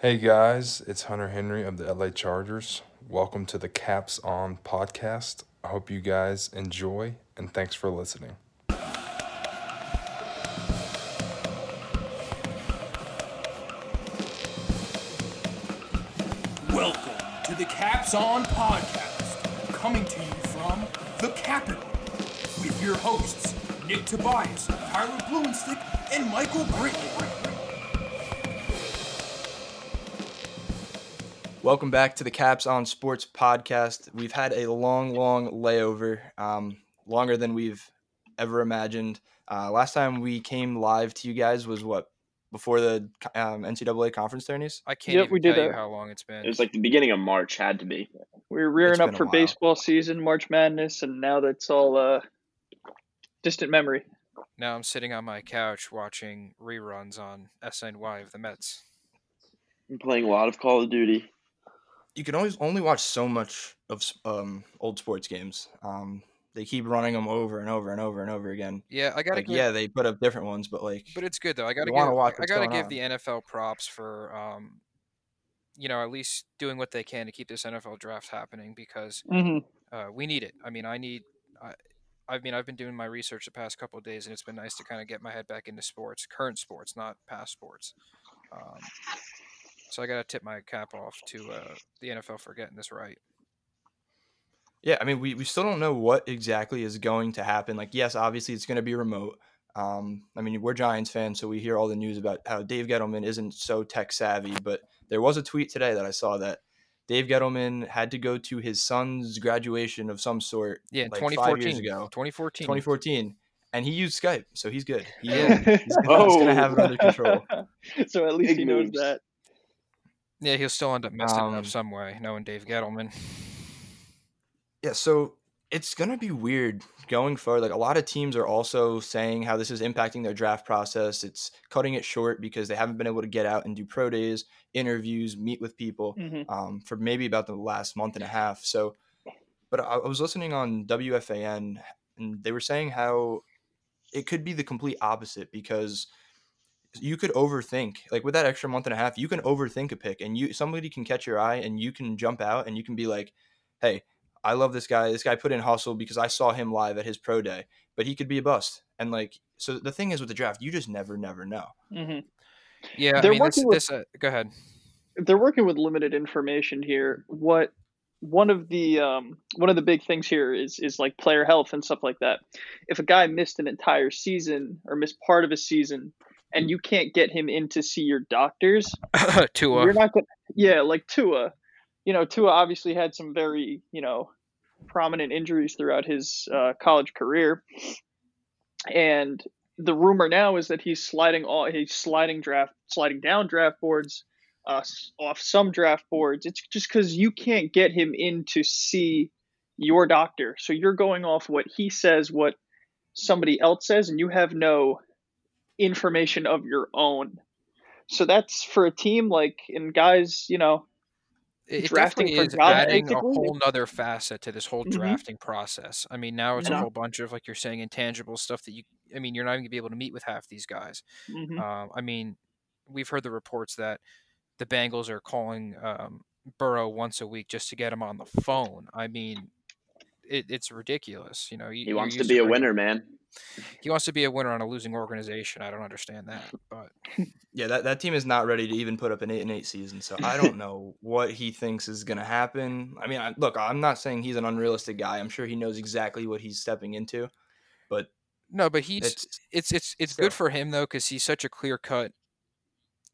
Hey guys, it's Hunter Henry of the LA Chargers. Welcome to the Caps On podcast. I hope you guys enjoy and thanks for listening. Welcome to the Caps On Podcast, coming to you from the capital with your hosts, Nick Tobias, Tyler Blumenstyk, and Michael Britton. Welcome back to the Caps on Sports podcast. We've had a long, long layover, um, longer than we've ever imagined. Uh, last time we came live to you guys was what before the um, NCAA conference tourneys. I can't Yep, even we did tell you how long it's been. It was like the beginning of March, had to be. We were rearing It's up for while. baseball season, March Madness, and now that's all uh, distant memory. now I'm sitting on my couch watching reruns on SNY of the Mets. I'm playing a lot of Call of Duty. You can always only watch so much of um, old sports games. Um, they keep running them over and over and over and over again. Yeah, I gotta Like, give, yeah, they put up different ones, but like, but it's good though. I gotta give, watch I gotta give on. the NFL props for, um, you know, at least doing what they can to keep this NFL draft happening because Mm-hmm. uh, we need it. I mean, I need. I, I mean, I've been doing my research the past couple of days, and it's been nice to kind of get my head back into sports, current sports, not past sports. Um, so I got to tip my cap off to uh, the NFL for getting this right. Yeah, I mean, we, we still don't know what exactly is going to happen. Like, yes, obviously it's going to be remote. Um, I mean, we're Giants fans, so we hear all the news about how Dave Gettleman isn't so tech savvy. But there was a tweet today that I saw that Dave Gettleman had to go to his son's graduation of some sort, Yeah, like 2014. five years ago, 2014. 2014, and he used Skype, so he's good. He, Yeah. he's, gonna, gonna have it under control. so at least Big he knows moves. that. Yeah, he'll still end up messing it Um, up some way, knowing Dave Gettleman. Yeah, so it's gonna be weird going forward. Like a lot of teams are also saying how this is impacting their draft process. It's cutting it short because they haven't been able to get out and do pro days, interviews, meet with people hmm um, for maybe about the last month and a half. So, but I, I was listening on WFAN and they were saying how it could be the complete opposite because you could overthink like with that extra month and a half you can overthink a pick and you somebody can catch your eye and you can jump out and you can be like hey i love this guy this guy put in hustle because i saw him live at his pro day but he could be a bust and like so the thing is with the draft you just never never know hmm Yeah, They're mean, this, working with- this uh, go ahead. They're working with limited information here. What one of the um, one of the big things here is is like player health and stuff like that. If a guy missed an entire season or missed part of a season, and you can't get him in to see your doctors, Tua. You're not to, yeah, like Tua. You know, Tua obviously had some very, you know, prominent injuries throughout his uh, college career. And the rumor now is that he's sliding all, he's sliding draft, sliding down draft boards, uh, off some draft boards. It's just because you can't get him in to see your doctor. So you're going off what he says, what somebody else says, and you have no information of your own. So that's for a team like and guys, you know, it it drafting for is jobs, adding a whole nother facet to this whole Mhm. drafting process. I mean, now it's a Yeah. whole bunch of like you're saying intangible stuff that you. I mean, you're not even gonna be able to meet with half these guys. mhm. Um, I mean, we've heard the reports that the Bengals are calling um, Burrow once a week just to get him on the phone. I mean, it, it's ridiculous. You know, you, He wants to be a winner, man. He wants to be a winner on a losing organization. I don't understand that, but yeah that, that team is not ready to even put up an 8 and 8 season so i don't know what he thinks is going to happen i mean I, look i'm not saying he's an unrealistic guy i'm sure he knows exactly what he's stepping into but no, but he's it's it's it's it's good for him though because he's such a clear cut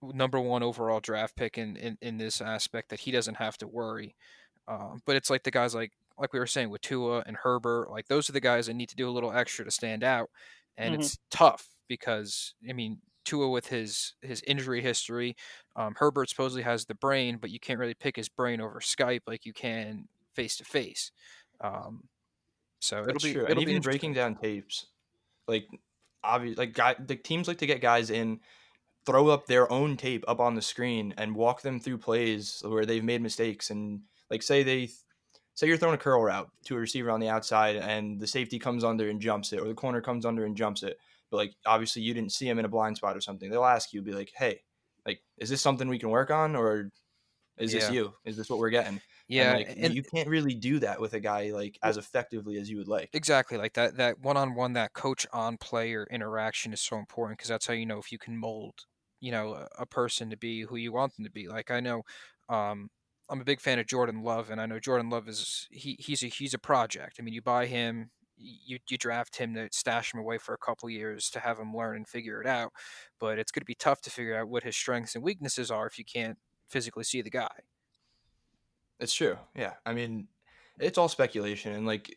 number one overall draft pick in, in in this aspect that he doesn't have to worry. Um, but it's like the guys like like we were saying with Tua and Herbert, like those are the guys that need to do a little extra to stand out, and Mhm. it's tough because I mean Tua with his his injury history, um, Herbert supposedly has the brain, but you can't really pick his brain over Skype like you can face to face. Um, So it'll That's be true. it'll and be even breaking down tapes, like obvious, like guy, the teams like to get guys in, throw up their own tape up on the screen and walk them through plays where they've made mistakes. And like say they, say you're throwing a curl route to a receiver on the outside and the safety comes under and jumps it, or the corner comes under and jumps it. But like obviously you didn't see him in a blind spot or something. They'll ask you, be like, hey. Like, is this something we can work on, or is this you? Is this what we're getting? Yeah, and, like, and you can't really do that with a guy like as effectively as you would like. exactly like that that one-on-one that coach on player interaction is so important because that's how you know if you can mold you know a, a person to be who you want them to be like i know um i'm a big fan of jordan love and i know jordan love is he he's a he's a project i mean you buy him you, you draft him to stash him away for a couple years to have him learn and figure it out but it's going to be tough to figure out what his strengths and weaknesses are if you can't physically see the guy It's true. Yeah. I mean, it's all speculation and like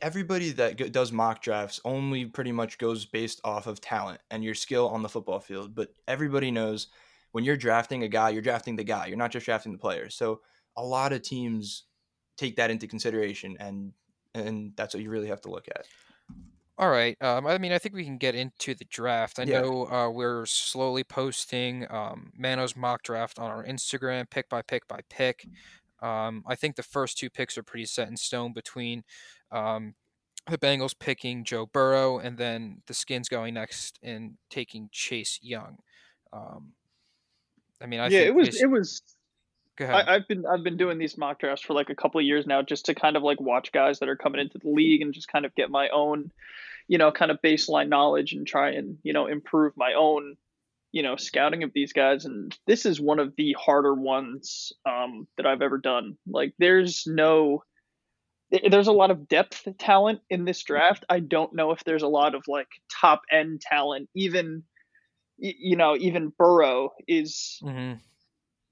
everybody that does mock drafts only pretty much goes based off of talent and your skill on the football field, but everybody knows when you're drafting a guy, you're drafting the guy. You're not just drafting the player. So a lot of teams take that into consideration and and that's what you really have to look at. All right. Um, I mean, I think we can get into the draft. I Yeah. know uh, we're slowly posting um, Mano's mock draft on our Instagram, pick by pick by pick. Um, I think the first two picks are pretty set in stone between um, the Bengals picking Joe Burrow and then the Skins going next and taking Chase Young. Um, I mean, I yeah, think it was Chase- it was Go ahead. I, I've been I've been doing these mock drafts for like a couple of years now, just to kind of like watch guys that are coming into the league and just kind of get my own, you know, kind of baseline knowledge and try and you know improve my own, you know, scouting of these guys. And this is one of the harder ones um, that I've ever done. Like, there's no, there's a lot of depth talent in this draft. I don't know if there's a lot of like top end talent, even. You know, even Burrow is Mhm.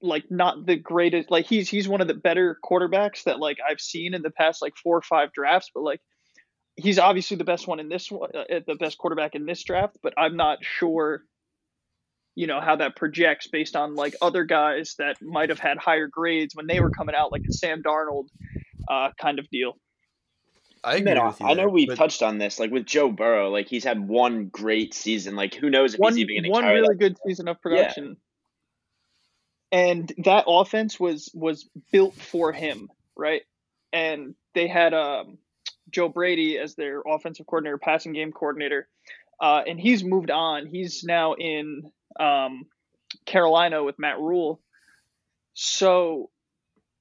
like not the greatest like he's he's one of the better quarterbacks that like I've seen in the past like four or five drafts but like he's obviously the best one in this one uh, the best quarterback in this draft but I'm not sure you know how that projects based on like other guys that might have had higher grades when they were coming out like a Sam Darnold uh kind of deal I agree Man, with you. I know there, we've but- touched on this, like with Joe Burrow, like he's had one great season. Like who knows if one he's even going to one really that. good season of production. And that offense was was built for him, right? And they had um, Joe Brady as their offensive coordinator, passing game coordinator, uh, and he's moved on. He's now in um, Carolina with Matt Rhule. So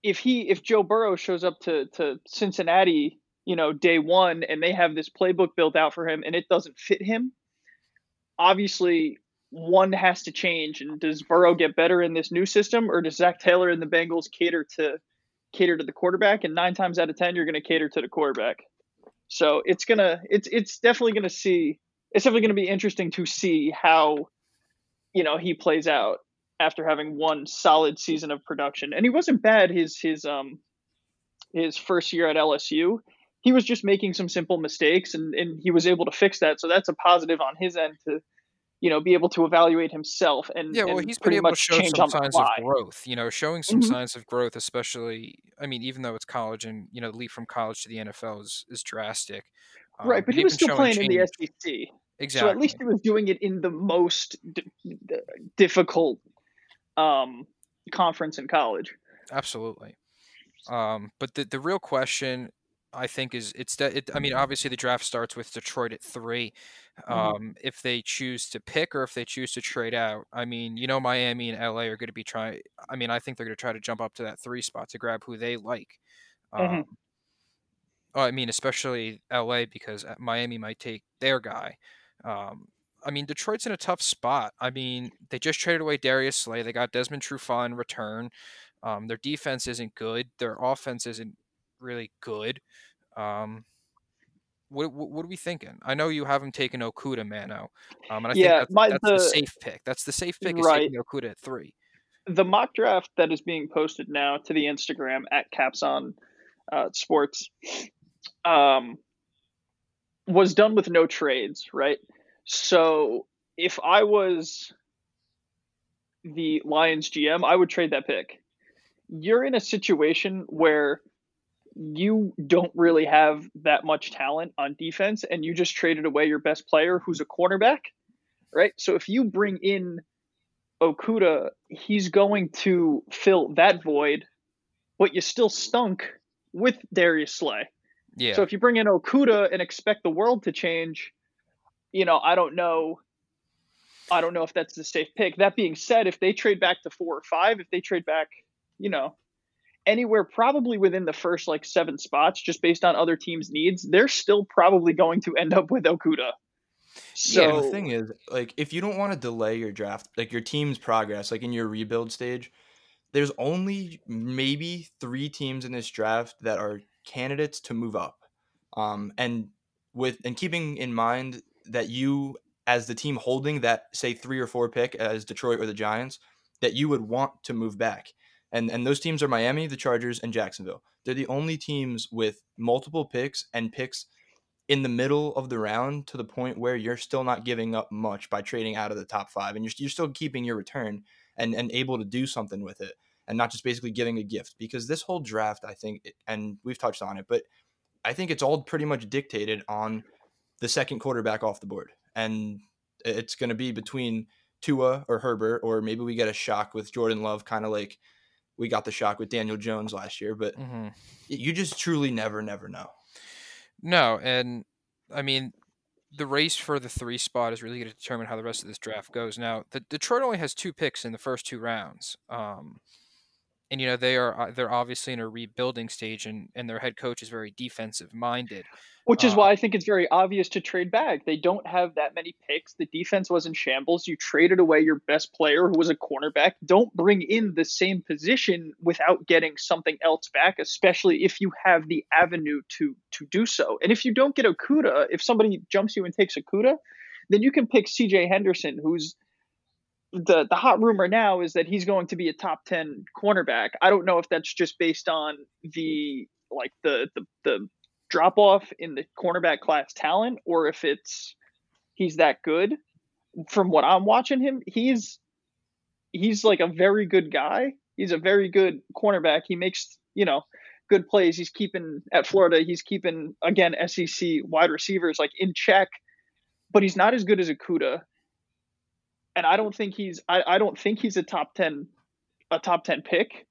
if he if Joe Burrow shows up to to Cincinnati, you know, day one, and they have this playbook built out for him, and it doesn't fit him, obviously one has to change. And does Burrow get better in this new system, or does Zac Taylor and the Bengals cater to cater to the quarterback? And nine times out of ten, you're going to cater to the quarterback. So it's gonna it's it's definitely gonna see it's definitely gonna be interesting to see how you know he plays out after having one solid season of production. And he wasn't bad his his um his first year at LSU. He was just making some simple mistakes and, and he was able to fix that. So that's a positive on his end to you know, be able to evaluate himself and, Yeah, well, and he's pretty much show some signs of growth. You know, showing some Mhm. signs of growth, especially. I mean, even though it's college and you know, the leap from college to the NFL is is drastic. Um, right, but he was still playing in the change. SEC. Exactly. So at least he was doing it in the most d- d- difficult um, conference in college. Absolutely. Um, but the the real question, I think, is it's that. It, I mean, obviously the draft starts with Detroit at three. Mhm. Um, if they choose to pick or if they choose to trade out, I mean, you know, Miami and LA are going to be trying. I mean, I think they're going to try to jump up to that three spot to grab who they like. Mhm. Um, oh, I mean, especially LA because uh, Miami might take their guy. Um, I mean, Detroit's in a tough spot. I mean, they just traded away Darius Slay. They got Desmond Trufant in return. Um, their defense isn't good. Their offense isn't really good. Um, what, what, what are we thinking? I know you have him taking Okudah, Mano. Um, and I Yeah, think my- that's, that's the, the- safe pick. That's the safe pick is Right. taking Okudah at three. the mock draft that is being posted now to the Instagram at Caps on uh, Sports um, was done with no trades, right? So if I was the Lions GM, I would trade that pick. You're in a situation where you don't really have that much talent on defense and you just traded away your best player who's a cornerback, right? So if you bring in Okudah, he's going to fill that void, but you still stunk with Darius Slay. Yeah. So if you bring in Okudah and expect the world to change, you know, I don't know I don't know if that's the safe pick. That being said, if they trade back to four or five, if they trade back, you know, anywhere probably within the first like seven spots, just based on other teams' needs, they're still probably going to end up with Okudah. So yeah, the thing is, like, if you don't want to delay your draft, like your team's progress, like in your rebuild stage, there's only maybe three teams in this draft that are candidates to move up. Um, and with and keeping in mind that you, as the team holding that say three or four pick as Detroit or the Giants, that you would want to move back. And and those teams are Miami, the Chargers, and Jacksonville. They're the only teams with multiple picks and picks in the middle of the round to the point where you're still not giving up much by trading out of the top five and you're, you're still keeping your return and, and able to do something with it and not just basically giving a gift because this whole draft i think and we've touched on it but i think it's all pretty much dictated on the second quarterback off the board and it's going to be between tua or herbert or maybe we get a shock with jordan love kind of like we got the shock with daniel jones last year but Mm-hmm. you just truly never never know No, and I mean, the race for the three spot is really going to determine how the rest of this draft goes. Now, the Detroit only has two picks in the first two rounds, um, and you know they are uh, they're obviously in a rebuilding stage, and and their head coach is very defensive minded. Which is Uh, why I think it's very obvious to trade back. They don't have that many picks. The defense was in shambles. You traded away your best player, who was a cornerback. Don't bring in the same position without getting something else back, especially if you have the avenue to to do so. And if you don't get Okudah, if somebody jumps you and takes Okudah, then you can pick C.J. Henderson, who's the the hot rumor now is that he's going to be a top ten cornerback. I don't know if that's just based on the like the the, the drop off in the cornerback class talent or if it's he's that good. From what I'm watching him, he's he's like a very good guy. He's a very good cornerback. He makes, you know, good plays. He's keeping at Florida, he's keeping again SEC wide receivers like in check, but he's not as good as Okudah. And I don't think he's I, I don't think he's a top 10 a top 10 pick.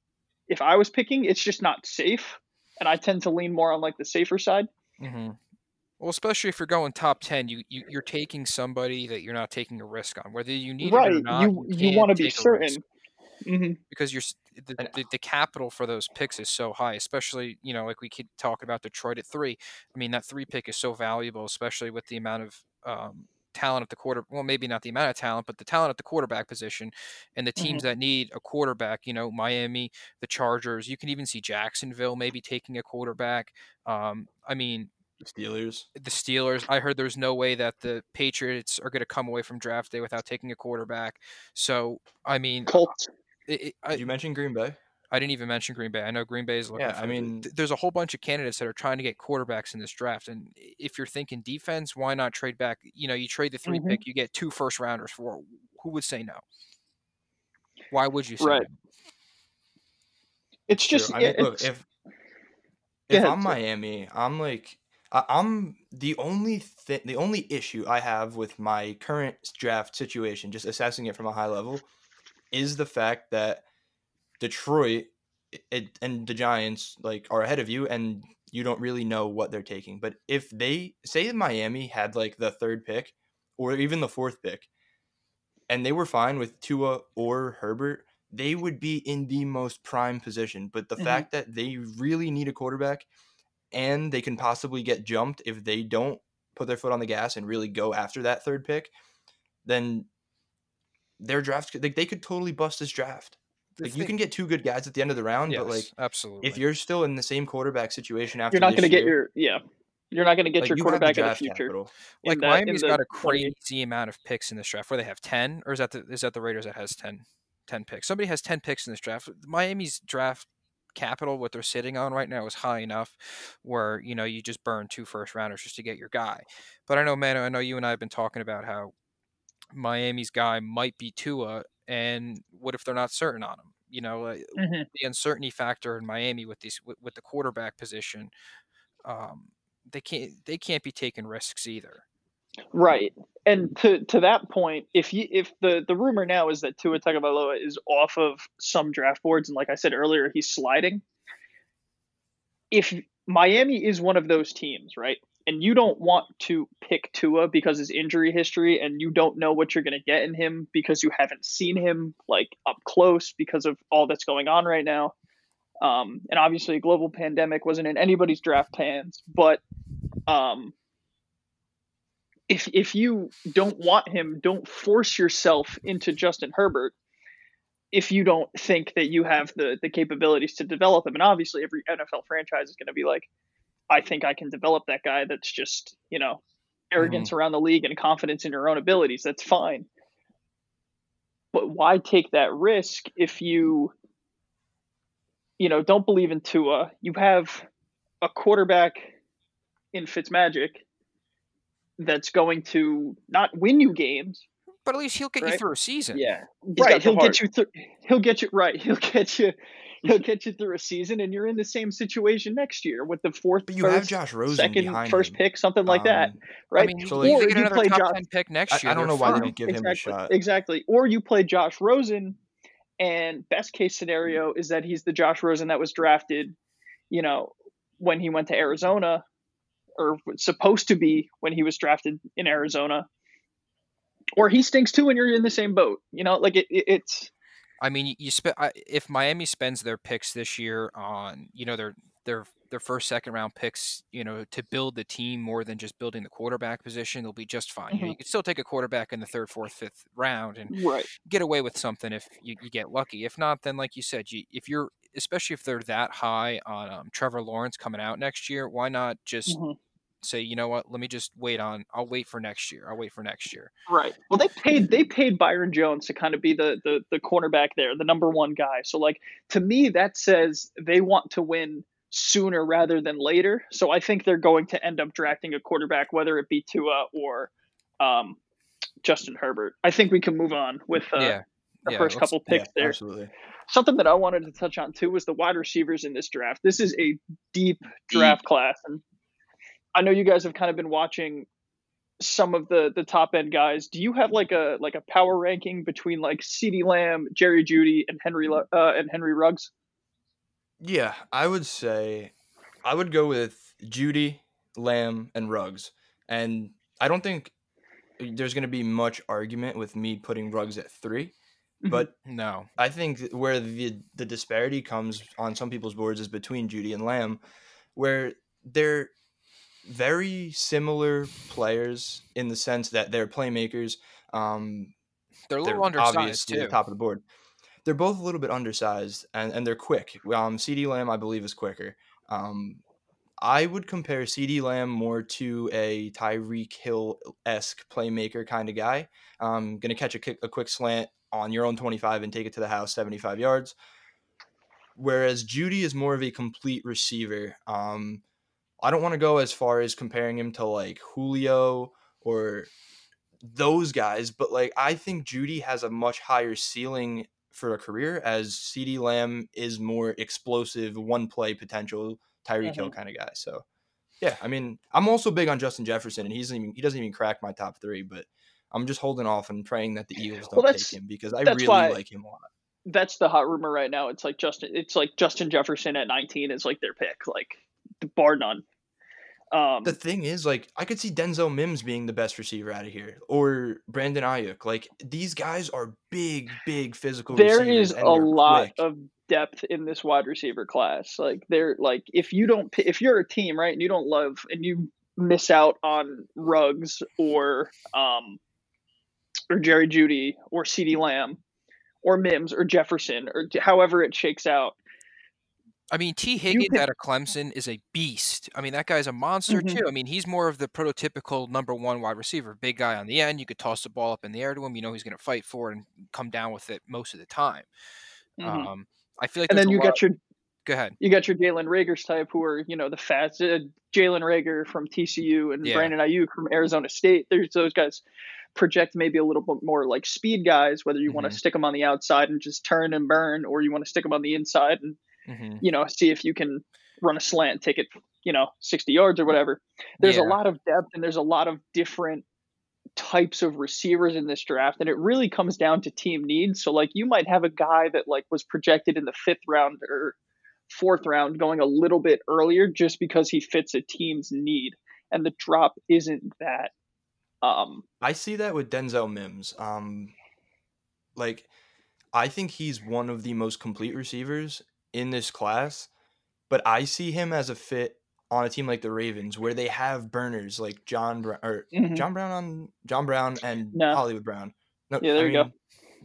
If I was picking, it's just not safe and I tend to lean more on like the safer side. Mm-hmm. Well, especially if you're going top ten, you, you you're taking somebody that you're not taking a risk on, whether you need right. it or not. you you can't want to be take a risk. certain. hmm because you're the, the, the capital for those picks is so high especially you know like we keep talking about detroit at three i mean that three pick is so valuable especially with the amount of um, talent at the quarter well maybe not the amount of talent but the talent at the quarterback position and the teams that need a quarterback you know miami the chargers you can even see jacksonville maybe taking a quarterback um, i mean the steelers the Steelers. I heard there's no way that the Patriots are going to come away from draft day without taking a quarterback. So, I mean, Colts. it, it, I, did you mentioned green bay I didn't even mention Green Bay. I know Green Bay is looking. Yeah, I mean- th- there's a whole bunch of candidates that are trying to get quarterbacks in this draft. And if you're thinking defense, why not trade back? You know, you trade the 3 Mhm. pick, you get two first rounders for. Who would say no? Why would you say Right. no? It's just True. I yeah, mean, look, if if ahead, I'm sir. Miami, I'm like I- I'm the only thing, the only issue I have with my current draft situation, just assessing it from a high level, is the fact that Detroit it, and the Giants like are ahead of you, and you don't really know what they're taking. But if they say Miami had like the third pick or even the fourth pick, and they were fine with Tua or Herbert, they would be in the most prime position. But the Mhm. fact that they really need a quarterback and they can possibly get jumped if they don't put their foot on the gas and really go after that third pick, then their draft could- like they could totally bust this draft. The Like you can get two good guys at the end of the round, but like absolutely. if you're still in the same quarterback situation after you're not going to get your yeah. You're not going to get like, your you have the quarterback in the future. capital. like that- in Miami's the got a 28 crazy amount of picks in this draft. Where they have ten, or is that the is that the Raiders that has 10, 10 picks? Somebody has ten picks in this draft. Miami's draft capital, what they're sitting on right now, is high enough where you know you just burn two first rounders just to get your guy. But I know, man, I know you and I have been talking about how Miami's guy might be Tua, and what if they're not certain on him? You know, uh, Mhm. the uncertainty factor in Miami with these with, with the quarterback position. Um, they can't they can't be taking risks either. Right. And to to that point, if you if the the rumor now is that Tua Tagovailoa is off of some draft boards, and like I said earlier, he's sliding. If Miami is one of those teams, right? And you don't want to pick Tua because his injury history and you don't know what you're going to get in him because you haven't seen him like up close because of all that's going on right now. Um, and obviously, global pandemic wasn't in anybody's draft plans, but um, if if you don't want him, don't force yourself into Justin Herbert if you don't think that you have the the capabilities to develop him. And obviously, every NFL franchise is going to be like, I think I can develop that guy. That's just you know arrogance mm-hmm. around the league and confidence in your own abilities. That's fine. But why take that risk if you you know don't believe in Tua? You have a quarterback in Fitzmagic that's going to not win you games, but at least he'll get right? you through a season. Yeah, He's right. He'll get you through. He'll get you right. He'll get you. He'll get you through a season, and you're in the same situation next year with the fourth. But you first, have Josh Rosen second, first him. pick, something like um, that, right? I mean, so like, or you play top Josh, ten pick next year. I, I don't know why they don't give exactly, him a shot. Exactly. Or you play Josh Rosen, and best case scenario is that he's the Josh Rosen that was drafted, you know, when he went to Arizona, or supposed to be when he was drafted in Arizona or he stinks too, and you're in the same boat. You know, like it, it it's. I mean, you, spend if Miami spends their picks this year on you know their their their first second round picks, you know, to build the team more than just building the quarterback position, they'll be just fine. Mm-hmm. You, know, you can still take a quarterback in the third, fourth, fifth round and right. get away with something if you, you, get lucky. If not, then like you said, you, if you're especially if they're that high on um, Trevor Lawrence coming out next year, why not just mm-hmm say, you know what, let me just wait on. I'll wait for next year. I'll wait for next year. Right. Well, they paid they paid Byron Jones to kind of be the the the cornerback there, the number one guy. So like to me, that says they want to win sooner rather than later. So I think they're going to end up drafting a quarterback, whether it be Tua or um, Justin Herbert. I think we can move on with uh, yeah. the yeah, first couple picks yeah, there. Absolutely. Something that I wanted to touch on too was the wide receivers in this draft. This is a deep draft deep. class, and I know you guys have kind of been watching some of the the top end guys. Do you have like a like a power ranking between like CeeDee Lamb, Jerry Jeudy, and Henry uh, and Henry Ruggs? Yeah, I would say I would go with Jeudy, Lamb, and Ruggs, and I don't think there's going to be much argument with me putting Ruggs at 3 mm-hmm. But no, I think where the the disparity comes on some people's boards is between Jeudy and Lamb, where they're very similar players in the sense that they're playmakers. Um, they're a little they're undersized too. The top of the board. They're both a little bit undersized, and, and they're quick. Um, CeeDee Lamb, I believe, is quicker. Um, I would compare CeeDee Lamb more to a Tyreek Hill esque playmaker kind of guy. Um, going to catch a, kick, a quick slant on your own 25 and take it to the house 75 yards. Whereas Jeudy is more of a complete receiver. Um, I don't want to go as far as comparing him to like Julio or those guys, but like I think Jeudy has a much higher ceiling for a career as CeeDee Lamb is more explosive, one play potential, Tyreek mm-hmm. Hill kind of guy. So yeah, I mean, I'm also big on Justin Jefferson, and he's even, he doesn't even crack my top three, but I'm just holding off and praying that the Eagles don't well, take him because I really why, like him a lot. That's the hot rumor right now. It's like Justin. It's like Justin Jefferson at 19 is like their pick, like bar none. Um, the thing is, like, I could see Denzel Mims being the best receiver out of here, or Brandon Aiyuk. Like, these guys are big, big physical. There is a lot quick. of depth in this wide receiver class. Like, they're like, if you don't, if you're a team, right, and you don't love, and you miss out on Ruggs or um or Jerry Jeudy or CeeDee Lamb or Mims or Jefferson or however it shakes out I mean, Tee Higgins out of Clemson is a beast. I mean, that guy's a monster mm-hmm. too. I mean, he's more of the prototypical number one wide receiver, big guy on the end. You could toss the ball up in the air to him. You know he's going to fight for it and come down with it most of the time. Mm-hmm. Um, I feel like, and then you lot... got your go ahead. You got your Jalen Reagor's type, who are you know the fast uh, Jalen Reagor from TCU and yeah. Brandon Aiyuk from Arizona State. There's those guys project maybe a little bit more like speed guys. Whether you mm-hmm. want to stick them on the outside and just turn and burn, or you want to stick them on the inside and mm-hmm. you know, see if you can run a slant, take it, you know, 60 yards or whatever. There's yeah. a lot of depth and there's a lot of different types of receivers in this draft and it really comes down to team needs. So like you might have a guy that like was projected in the 5th round or fourth round going a little bit earlier just because he fits a team's need. and the drop isn't that. Um, I see that with Denzel Mims. Um, like, I think he's one of the most complete receivers in this class, but I see him as a fit on a team like the Ravens where they have burners like John Brown or Mhm. John Brown on John Brown and No. Hollywood Brown. No, Yeah, there I you go.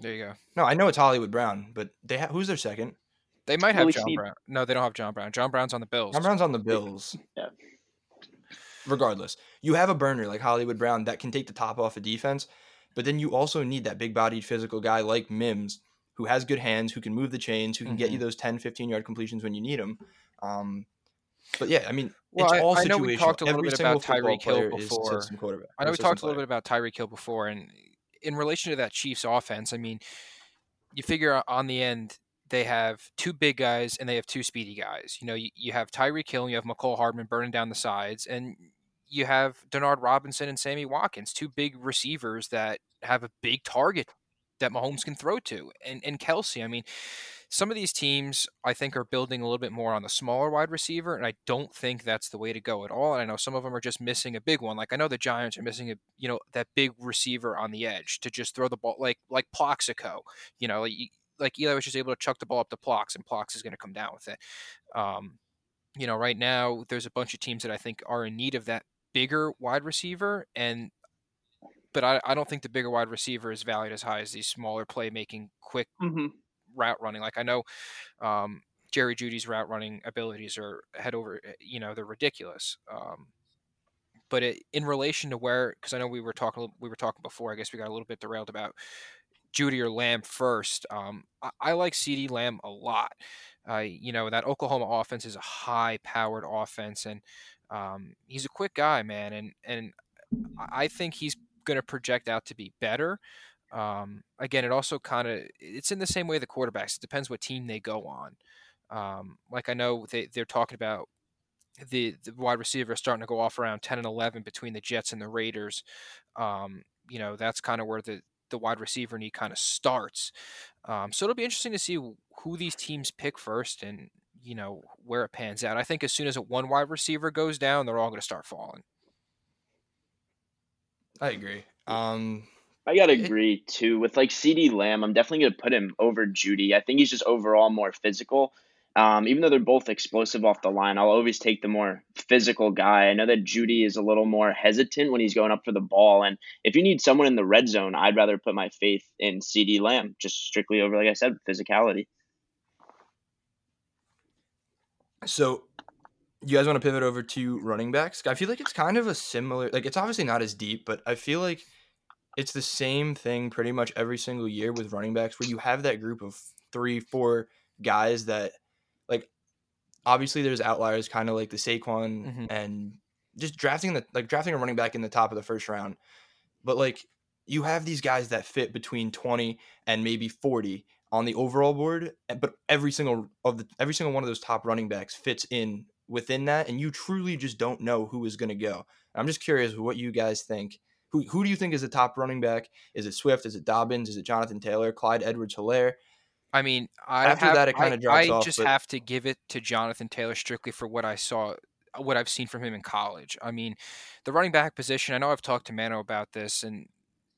There you go. No, I know it's Hollywood Brown, but they ha- who's their second? They might have Willie John Snead. Brown. No, they don't have John Brown. John Brown's on the Bills. John Brown's on the Bills. Yeah. Regardless, you have a burner like Hollywood Brown that can take the top off a defense, but then you also need that big-bodied physical guy like Mims who has good hands, who can move the chains, who can get Mm-hmm. you those 10, 15 yard completions when you need them. Um, but yeah, I mean, Well, it's all I know we talked a little Every bit about Tyreek Hill player is a before. I know we talked a little bit about Tyreek Hill before, and in relation to that Chiefs offense, I mean, you figure on the end they have two big guys and they have two speedy guys. You know, you, you have Tyreek Hill and you have Mecole Hardman burning down the sides, and you have Denard Robinson and Sammy Watkins, two big receivers that have a big target that Mahomes can throw to. And and Kelce, I mean, some of these teams I think are building a little bit more on the smaller wide receiver, and I don't think that's the way to go at all. And I know some of them are just missing a big one. Like I know the Giants are missing a you know that big receiver on the edge to just throw the ball like like Plaxico. You know, like, like Eli was just able to chuck the ball up to Plax, and Plax is going to come down with it. Um, you know, right now there's a bunch of teams that I think are in need of that bigger wide receiver, and but I, I don't think the bigger wide receiver is valued as high as these smaller playmaking, quick hmm route running. Like I know um, Jerry Jeudy's route running abilities are head over, eh, you know, they're ridiculous. Um, but it, in relation to where, because I know we were talking, we were talking before. I guess we got a little bit derailed about Jeudy or Lamb first. Um, I, I like C.D. Lamb a lot. Uh, you know that Oklahoma offense is a high-powered offense, and um, he's a quick guy, man. And and I think he's going to project out to be better. Um, again, it also kind of it's in the same way the quarterbacks. It depends what team they go on. Um, like I know they they're talking about the the wide receiver starting to go off around ten and eleven between the Jets and the Raiders. Um, you know that's kind of where the the wide receiver need kind of starts. Um, so it'll be interesting to see who these teams pick first and you know where it pans out. I think as soon as a one wide receiver goes down, they're all going to start falling. I agree. Um, I gotta agree too with like CeeDee Lamb. I'm definitely gonna put him over Jeudy. I think he's just overall more physical. Um, even though they're both explosive off the line, I'll always take the more physical guy. I know that Jeudy is a little more hesitant when he's going up for the ball, and if you need someone in the red zone, I'd rather put my faith in CeeDee Lamb, just strictly over, like I said, physicality. So, you guys want to pivot over to running backs? I feel like it's kind of a similar, like it's obviously not as deep, but I feel like it's the same thing pretty much every single year with running backs, where you have that group of three, four guys that, like, obviously there's outliers, kind of like the Saquon Mhm. and just drafting the like drafting a running back in the top of the first round, but like you have these guys that fit between 20 and maybe 40 on the overall board eh, but every single of the every single one of those top running backs fits in within that and you truly just don't know who is going to go i'm just curious what you guys think who, who do you think is the top running back is it swift is it dobbins is it jonathan taylor clyde edwards helaire I mean, I After have, that, it kinda I- drops I off, just but- have to give it to Jonathan Taylor strictly for what I saw, what I've seen from him in college. I mean, the running back position. I know I've talked to Mano about this, and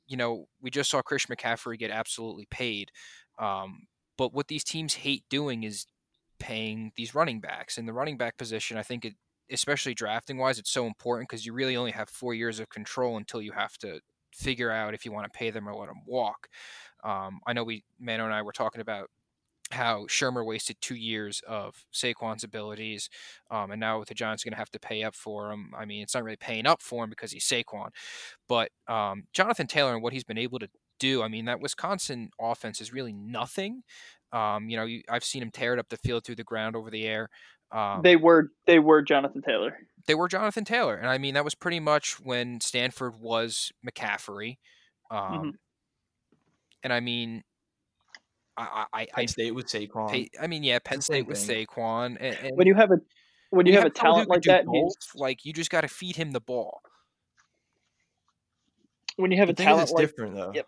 you know, we just saw Chris McCaffrey get absolutely paid. Um, but what these teams hate doing is paying these running backs. In the running back position, I think it, especially drafting wise, it's so important because you really only have four years of control until you have to figure out if you want to pay them or let them walk. Um, I know we Mano and I were talking about how Shurmur wasted two years of Saquon's abilities, um, and now with the Giants going to have to pay up for him. I mean, it's not really paying up for him because he's Saquon, but um, Jonathan Taylor and what he's been able to do. I mean, that Wisconsin offense is really nothing. Um, you know, you, I've seen him tear it up the field through the ground over the air. Um, they were they were Jonathan Taylor. they were Jonathan Taylor, and I mean that was pretty much when Stanford was McCaffrey. Um, And I mean, I I, I, penn state with saquon I mean, yeah, Penn State with thing. Saquon, and, and When you have a when you have a talent like that, both, like you just got to feed him the ball. when you have the a talent it's like different though Yep.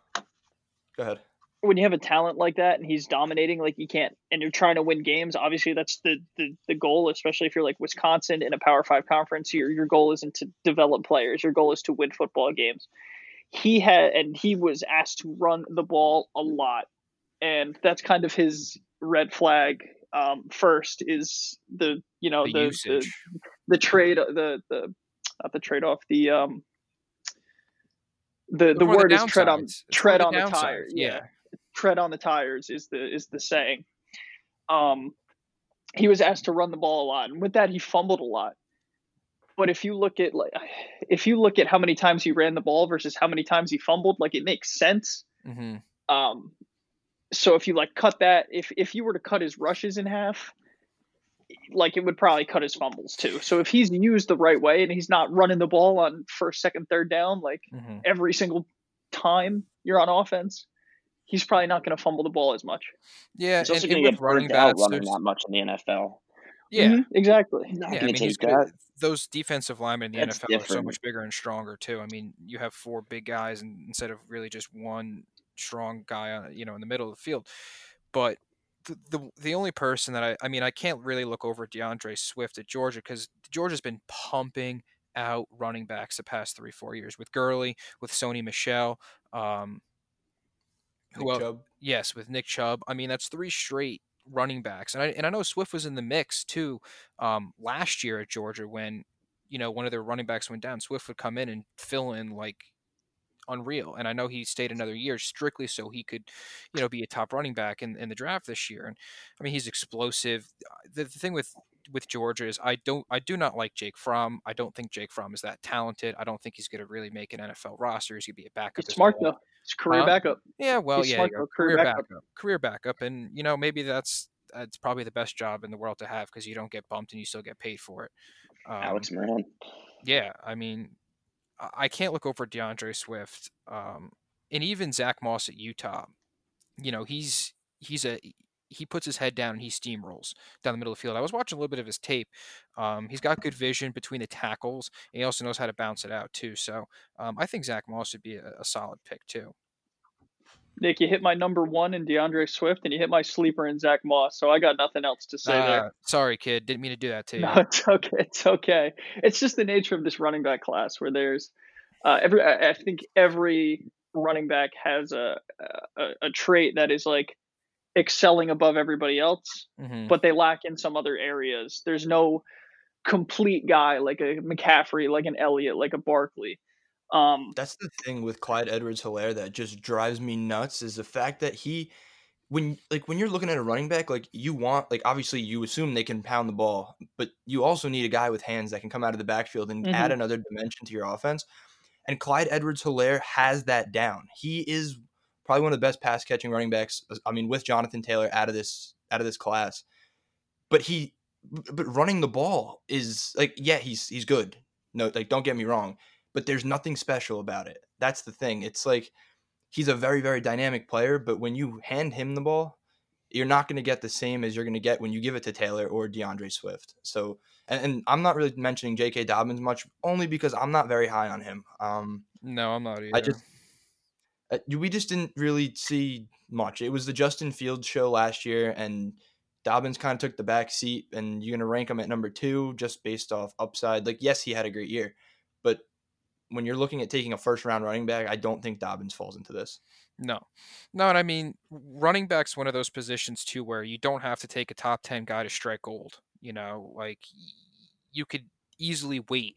go ahead when you have a talent like that and he's dominating, like you can't, and you're trying to win games. Obviously, that's the the, the goal. Especially if you're like Wisconsin in a Power Five conference, your your goal isn't to develop players. Your goal is to win football games. He had, and he was asked to run the ball a lot, and that's kind of his red flag. Um, first is the you know The the the, the trade the the not the trade off the um the the word is tread on tread on are the tires. downsides? Yeah. Tread on the tires is the is the saying. Um, he was asked to run the ball a lot, and with that, he fumbled a lot. But if you look at like, if you look at how many times he ran the ball versus how many times he fumbled, like it makes sense. hmm Um, so if you like cut that, if if you were to cut his rushes in half, like it would probably cut his fumbles too. So if he's used the right way and he's not running the ball on first, second, third down, like hmm every single time you're on offense, he's probably not going to fumble the ball as much. Yeah, He's also and, and going to get running burnt out backs, running there's- that much in the NFL. yeah, Mhm, exactly. Not yeah. I going mean, take that. those defensive linemen in the That's NFL are so much bigger and stronger too. I mean, you have four big guys and instead of really just one strong guy you know in the middle of the field. But the the, the only person that I I mean I can't really look over at DeAndre Swift at Georgia because Georgia's been pumping out running backs the past three four years with Gurley, with Sony Michel. Um, Nick el- Chubb. Yes, with Nick Chubb. I mean, that's three straight running backs, and I and I know Swift was in the mix too um, last year at Georgia when you know one of their running backs went down. Swift would come in and fill in like unreal, and I know he stayed another year strictly so he could you know be a top running back in, in the draft this year. And I mean, he's explosive. The, the thing with with Georgia is I don't I do not like Jake Fromm. I don't think Jake Fromm is that talented. I don't think he's going to really make an NFL roster. He's going to be a backup. He's smart well. though. He's career Huh? backup. Yeah, well, He's yeah, smart, you know, though, career career backup. backup. career backup, and you know maybe that's that's probably the best job in the world to have because you don't get bumped and you still get paid for it. Um, Alex Moran. yeah, I mean, I- I can't look over DeAndre Swift, um, and even Zach Moss at Utah. You know, he's he's a he puts his head down and he steamrolls down the middle of the field. I was watching a little bit of his tape. Um, he's got good vision between the tackles, and he also knows how to bounce it out too. So um, I think Zach Moss would be a, a solid pick too. Nick, you hit my number one in DeAndre Swift, and you hit my sleeper in Zach Moss. So I got nothing else to say there. Uh, sorry, kid, didn't mean to do that to you. No, it's okay. It's okay. It's just the nature of this running back class where there's uh, every. I I think every running back has a, a a trait that is like excelling above everybody else, Mhm. but they lack in some other areas. There's no complete guy like a McCaffrey, like an Elliott, like a Barkley. Um, That's the thing with Clyde Edwards Helaire that just drives me nuts is the fact that he when like when you're looking at a running back, like you want like obviously you assume they can pound the ball, but you also need a guy with hands that can come out of the backfield and add another dimension to your offense. And Clyde Edwards Helaire has that down. He is probably one of the best pass catching running backs. uh, I mean, with Jonathan Taylor out of this out of this class. But he but running the ball is like, yeah, he's he's good. No, like don't get me wrong but there's nothing special about it. That's the thing. It's like he's a very, very dynamic player, but when you hand him the ball, you're not going to get the same as you're going to get when you give it to Taylor or DeAndre Swift. So, and, and I'm not really mentioning J.K. Dobbins much, only because I'm not very high on him. Um, No, I'm not either. I just uh, we just didn't really see much. It was the Justin Fields show last year, and Dobbins kind of took the back seat. And you're going to rank him at number two just based off upside. Like, yes, he had a great year, but when you're looking at taking a first round running back, I don't think Dobbins falls into this. No, no, and I mean, running back's one of those positions too where you don't have to take a top ten guy to strike gold. You know, like you could easily wait.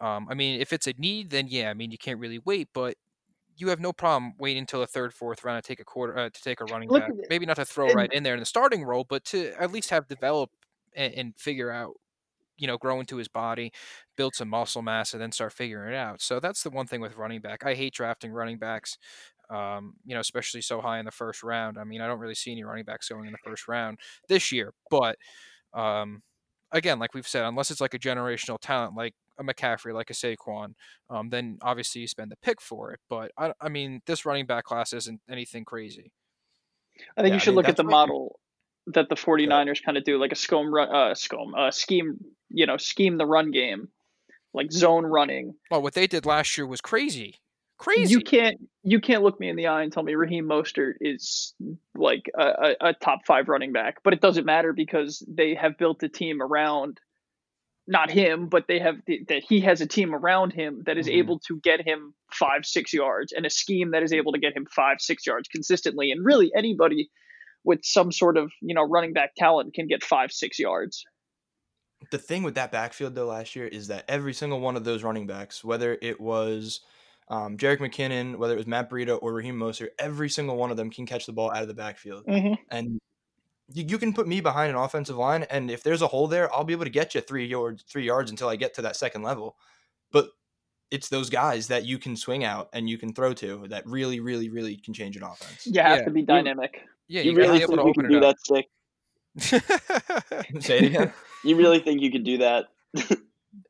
Um, I mean, if it's a need, then yeah, I mean, you can't really wait, but you have no problem waiting until the third, fourth round to take a quarter uh, to take a running Look back. Maybe not to throw and- right in there in the starting role, but to at least have develop and, and figure out, you know, grow into his body, build some muscle mass, and then start figuring it out. So that's the one thing with running back. I hate drafting running backs um, you know, especially so high in the first round. I mean, I don't really see any running backs going in the first round this year, but um, again, like we've said, unless it's like a generational talent like a McCaffrey, like a Saquon, um, then obviously you spend the pick for it. But I, I mean, this running back class isn't anything crazy. I think Yeah, you I should mean, look at the model that the 49ers kind of do, like a scum run, uh, scum, uh, scheme, you know, scheme the run game, like zone running. Well, what they did last year was crazy. Crazy. You can't you can't look me in the eye and tell me Raheem Mostert is like a, a, a top five running back, but it doesn't matter because they have built a team around not him, but they have that he has a team around him that is Mhm. able to get him five six yards and a scheme that is able to get him five six yards consistently. And really anybody with some sort of you know running back talent can get five six yards. the thing with that backfield though last year is that every single one of those running backs, whether it was um, Jerick McKinnon, whether it was Matt Breida or Raheem Mostert, every single one of them can catch the ball out of the backfield. Mm-hmm. And you, you can put me behind an offensive line, and if there's a hole there, I'll be able to get you three yards, three yards until I get to that second level. But it's those guys that you can swing out and you can throw to that really, really, really can change an offense. You have Yeah. to be dynamic. yeah, you, you, really be think able you to could open do it that, Stick? up. Say it again. You really think you could do that?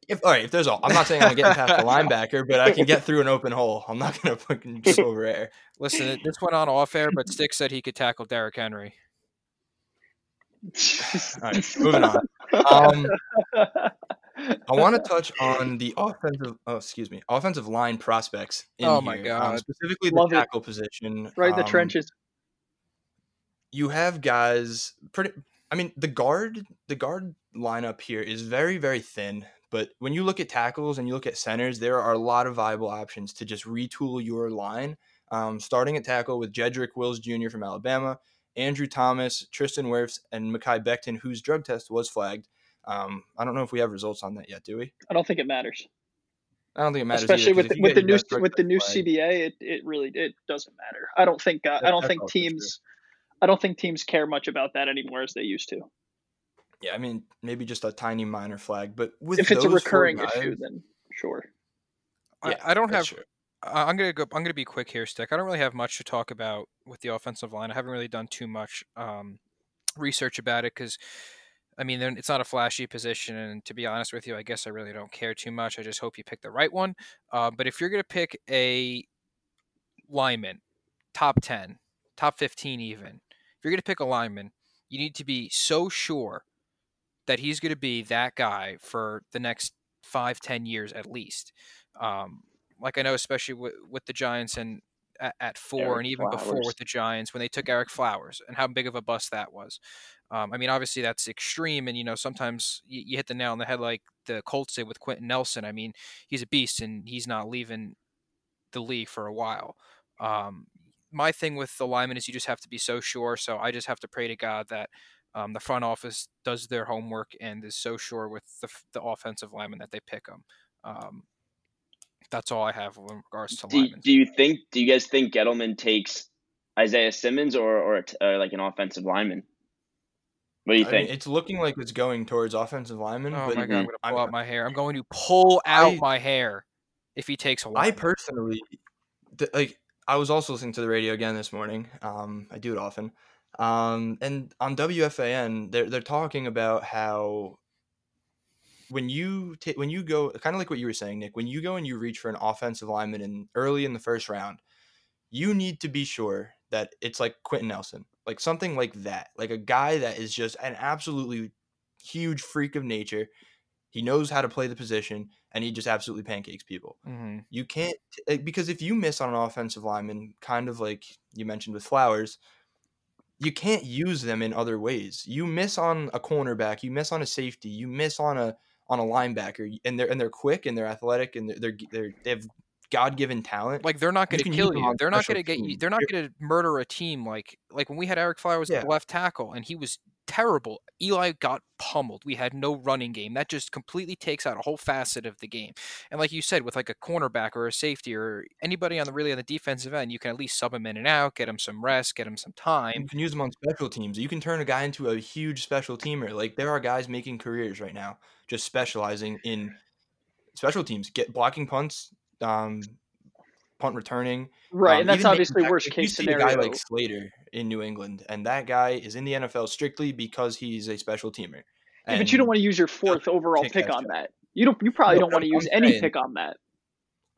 If, all right, if there's a, I'm not saying I'm getting past the linebacker, but I can get through an open hole. I'm not gonna fucking jump over air. Listen, this went on off air, but Stick said he could tackle Derrick Henry. All right, moving on. Um, I want to touch on the offensive, oh, excuse me, offensive line prospects. In Oh my here, um, God. specifically the Love it. tackle position. right in the Um, trenches. You have guys pretty. I mean, the guard, the guard lineup here is very, very thin. But when you look at tackles and you look at centers, there are a lot of viable options to just retool your line. Um, starting at tackle with Jedrick Wills Jr. from Alabama, Andrew Thomas, Tristan Wirfs, and Mekhi Becton, whose drug test was flagged. Um, I don't know if we have results on that yet, do we? I don't think it matters. I don't think it matters. especially either, with the, if with the new with the new CBA, it, it really it doesn't matter. I don't think uh, I don't think teams I don't think teams care much about that anymore as they used to. Yeah, I mean, maybe just a tiny minor flag, but with If it's a those four recurring guys- issue, then sure. yeah, I, I don't have. true. I- I'm gonna go. I'm gonna be quick here, Stick. I don't really have much to talk about with the offensive line. I haven't really done too much um, research about it because, I mean, it's not a flashy position, and to be honest with you, I guess I really don't care too much. I just hope you pick the right one. Uh, but if you're gonna pick a lineman, top ten, top fifteen, even, if you're gonna pick a lineman, you need to be so sure that he's gonna be that guy for the next five, ten years at least. Um, like I know, especially with, with the Giants and at, at four, Eric and even before with the Giants when they took Ereck Flowers and how big of a bust that was. Um, I mean, obviously that's extreme, and you know sometimes you, you hit the nail on the head like the Colts did with Quenton Nelson. I mean, he's a beast, and he's not leaving the league for a while. Um, my thing with the lineman is you just have to be so sure. So I just have to pray to God that um, the front office does their homework and is so sure with the, the offensive lineman that they pick them. Um, that's all I have in regards to Do, linemen. do you think? Do you guys think Gettleman takes Isaiah Simmons or or, a t- uh, like an offensive lineman? What do you I think? mean, it's looking like it's going towards offensive lineman. oh but my god, I'm gonna I'm- pull out my hair. I'm going to pull out I- my hair if he takes a I lineman. I personally, th- like, I was also listening to the radio again this morning. Um, I do it often. Um, and on WFAN, they're they're talking about how when you ta- when you go kind of like what you were saying, Nick, when you go and you reach for an offensive lineman in early in the first round, you need to be sure that it's like Quenton Nelson, like something like that, like a guy that is just an absolutely huge freak of nature. He knows how to play the position, and he just absolutely pancakes people. hmm You can't eh, because if you miss on an offensive lineman, kind of like you mentioned with Flowers, you can't use them in other ways. You miss on a cornerback, you miss on a safety, you miss on a on a linebacker, and they're and they're quick and they're athletic and they're they're, they're have God given talent. Like they're not going to kill you. They're not going to get you. They're not going to murder a team like like when we had Ereck Flowers at Yeah. the left tackle and he was terrible. Eli got pummeled. We had no running game. That just completely takes out a whole facet of the game. And like you said, with like a cornerback or a safety or anybody on the really on the defensive end, you can at least sub him in and out, get him some rest, get him some time. you can use them on special teams. You can turn a guy into a huge special teamer. Like there are guys making careers right now just specializing in special teams, get blocking punts, um, punt returning. Right, Um, and that's obviously worst like, you case see scenario. A guy like Slater in New England, and that guy is in the NFL strictly because he's a special teamer. Yeah, but you don't want to use your fourth overall pick that on shot. that. You don't. You probably No, don't want to I'm- use I'm any pick on that.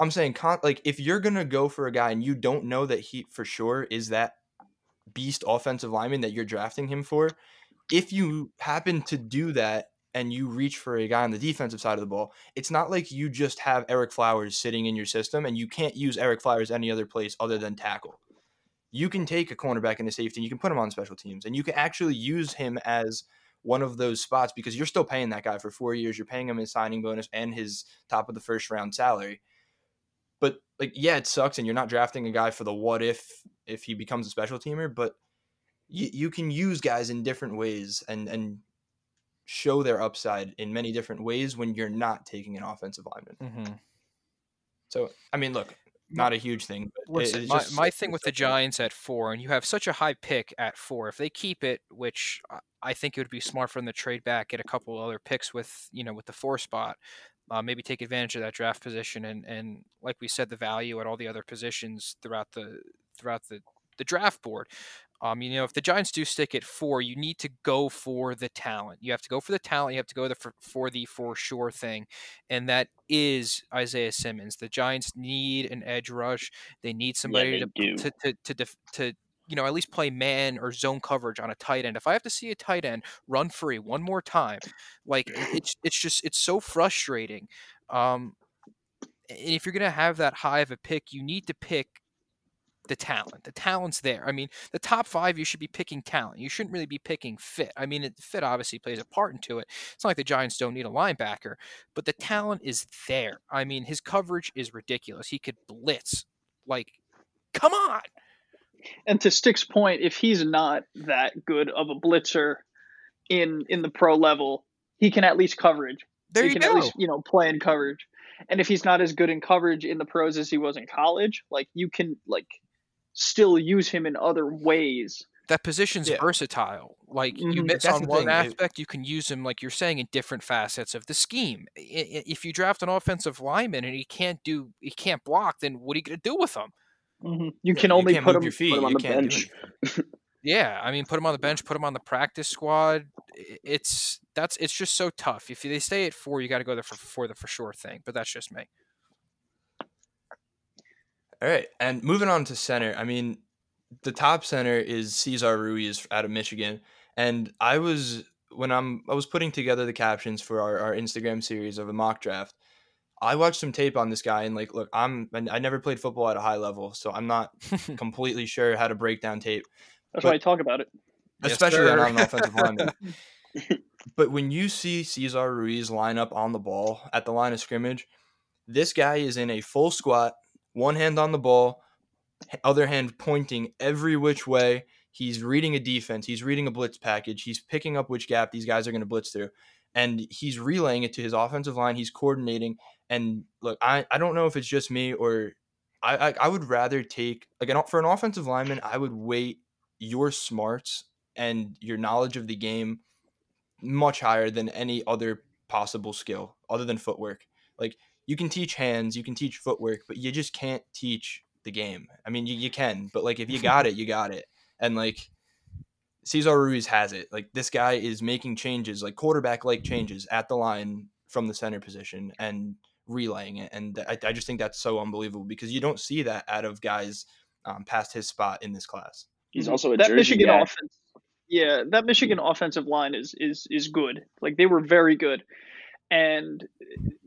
I'm saying, con- like, if you're gonna go for a guy and you don't know that he for sure is that beast offensive lineman that you're drafting him for, if you happen to do that and you reach for a guy on the defensive side of the ball, it's not like you just have Ereck Flowers sitting in your system and you can't use Ereck Flowers any other place other than tackle. You can take a cornerback into safety and you can put him on special teams and you can actually use him as one of those spots because you're still paying that guy for four years. You're paying him his signing bonus and his top of the first round salary. But like, yeah, it sucks, and you're not drafting a guy for the what if if he becomes a special teamer. But you can use guys in different ways and and show their upside in many different ways when you're not taking an offensive lineman. Mm-hmm. So I mean, look, not a huge thing. It's my, just- my thing with the Giants at four, and you have such a high pick at four. If they keep it, which I- I think it would be smart for them to trade back, get a couple other picks with you know with the four spot, uh, maybe take advantage of that draft position, and and like we said, the value at all the other positions throughout the throughout the the draft board. Um, you know, if the Giants do stick at four, you need to go for the talent. You have to go for the talent. You have to go the, for, for the for sure thing, and that is Isaiah Simmons. The Giants need an edge rush. They need somebody they to, to to to to you know at least play man or zone coverage on a tight end. If I have to see a tight end run free one more time, like it's it's just it's so frustrating. Um, and if you're gonna have that high of a pick, you need to pick the talent. The talent's there. I mean, the top five, you should be picking talent. You shouldn't really be picking fit. I mean, it, fit obviously plays a part into it. It's not like the Giants don't need a linebacker, but the talent is there. I mean, his coverage is ridiculous. He could blitz. Like, come on. And to Stick's point, if he's not that good of a blitzer in in the pro level, he can at least coverage. There he you can go. at least you know play in coverage. And if he's not as good in coverage in the pros as he was in college, like you can like still use him in other ways. that position's Yeah. versatile. Like you Mhm. miss That's on one thing, aspect, you can use him, like you're saying, in different facets of the scheme. If you draft an offensive lineman and he can't do, he can't block, then what are you going to do with him? You Yeah, can only can't put him, your feet. put him on you the can't bench. Yeah, I mean, put him on the bench, put him on the practice squad. It's that's it's just so tough. If they stay at four, you got to go there for for the for sure thing. But that's just me. All right, and moving on to center. I mean, the top center is Cesar Ruiz out of Michigan, and I was when I'm I was putting together the captions for our, our Instagram series of a mock draft. I watched some tape on this guy, and like, look, I'm I never played football at a high level, so I'm not completely sure how to break down tape, That's But- why I talk about it. Especially when sir. I'm an offensive lineman. But when you see Cesar Ruiz line up on the ball at the line of scrimmage, this guy is in a full squat, one hand on the ball, other hand pointing every which way. He's reading a defense, he's reading a blitz package, he's picking up which gap these guys are going to blitz through, and he's relaying it to his offensive line. He's coordinating. And look, I, I don't know if it's just me or I, I, I would rather take, like, an, for an offensive lineman, I would weight your smarts and your knowledge of the game much higher than any other possible skill other than footwork. Like you can teach hands, you can teach footwork, but you just can't teach the game. I mean, you, you can, but like if you got it, you got it. And like Cesar Ruiz has it. Like this guy is making changes, like quarterback like changes at the line from the center position and relaying it. And I, I just think that's so unbelievable because you don't see that out of guys um, past his spot in this class. He's also a that Jersey Michigan guy. offense. Yeah, that Michigan offensive line is is is good. Like they were very good, and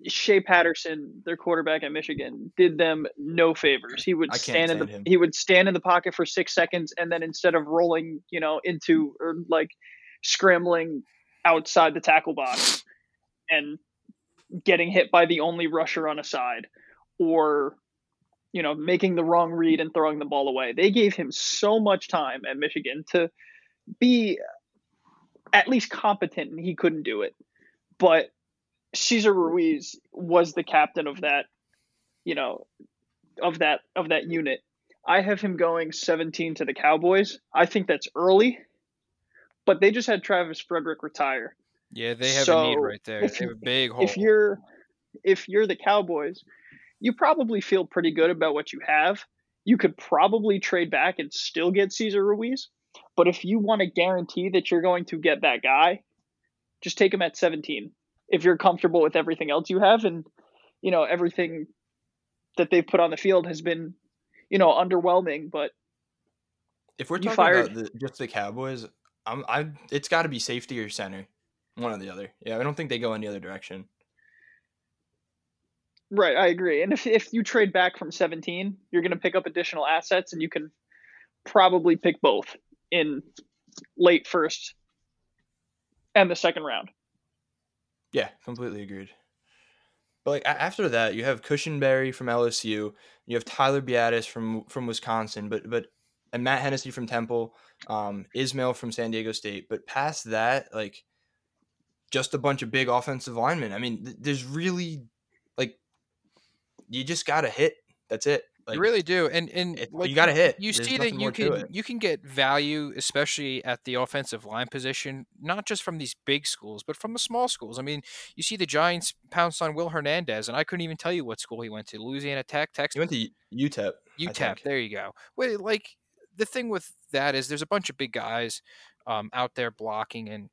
Shea Patterson, their quarterback at Michigan, did them no favors. He would stand in the him. he would stand in the pocket for six seconds, and then instead of rolling, you know, into or like scrambling outside the tackle box and getting hit by the only rusher on a side, or you know, making the wrong read and throwing the ball away. They gave him so much time at Michigan to be at least competent, and he couldn't do it. But Cesar Ruiz was the captain of that, you know, of that of that unit. I have him going 17 to the Cowboys. I think that's early, but they just had Travis Frederick retire. Yeah, they have a need right there. if They have a big hole. If you're if you're the Cowboys, you probably feel pretty good about what you have. You could probably trade back and still get Cesar Ruiz. But if you want to guarantee that you're going to get that guy, just take him at 17. If you're comfortable with everything else you have and you know everything that they've put on the field has been, you know, underwhelming, but If we're talking fired- about the, just the Cowboys, I'm I it's got to be safety or center. One or the other. Yeah, I don't think they go any other direction. Right, I agree. And if if you trade back from 17, you're going to pick up additional assets, and you can probably pick both in late first and the second round. Yeah, completely agreed. But like after that, you have Cushenberry from LSU, you have Tyler Biadasz from from Wisconsin, but but and Matt Hennessy from Temple, um, Ismael from San Diego State. But past that, like just a bunch of big offensive linemen. I mean, th- there's really like you just gotta hit. That's it. Like, you really do, and and it- like you gotta hit. You There's see that you can you can get value, especially at the offensive line position, not just from these big schools, but from the small schools. I mean, you see the Giants pounce on Will Hernandez, and I couldn't even tell you what school he went to: Louisiana Tech, Texas. He went to UTEP. UTEP. There you go. Wait, like the thing with that is there's a bunch of big guys um, out there blocking, and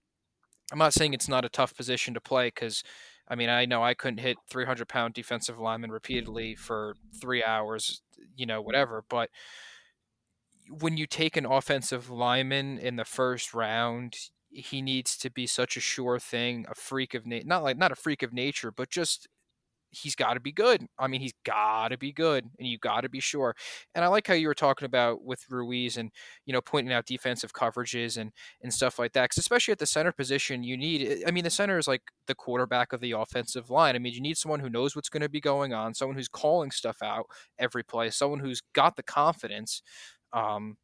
I'm not saying it's not a tough position to play because. I mean, I know I couldn't hit 300 pound defensive linemen repeatedly for three hours, you know, whatever. But when you take an offensive lineman in the first round, he needs to be such a sure thing, a freak of nature, not like not a freak of nature, but just he's got to be good. I mean, he's got to be good, and you got to be sure. And I like how you were talking about with Ruiz and you know pointing out defensive coverages and and stuff like that. Because especially at the center position, you need. I mean, the center is like the quarterback of the offensive line. I mean, you need someone who knows what's going to be going on, someone who's calling stuff out every play, someone who's got the confidence. Um,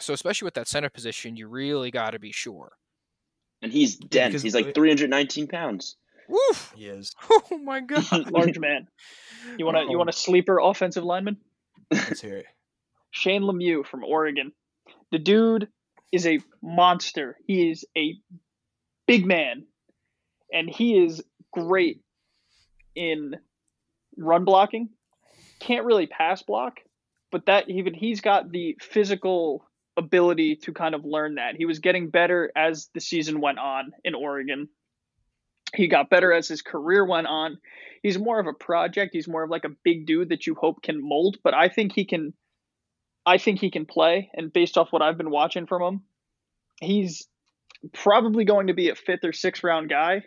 so especially with that center position, you really got to be sure. And he's dense. because- He's like 319 pounds. Woof! He is. Oh my god! Large man. You want to you oh. want a sleeper offensive lineman? Let's hear it. Shane Lemieux from Oregon. The dude is a monster. He is a big man, and he is great in run blocking. Can't really pass block, but that even he's got the physical ability to kind of learn that. He was getting better as the season went on in Oregon. He got better as his career went on. He's more of a project. He's more of like a big dude that you hope can mold, but I think he can I think he can play, and based off what I've been watching from him, he's probably going to be a fifth or sixth round guy.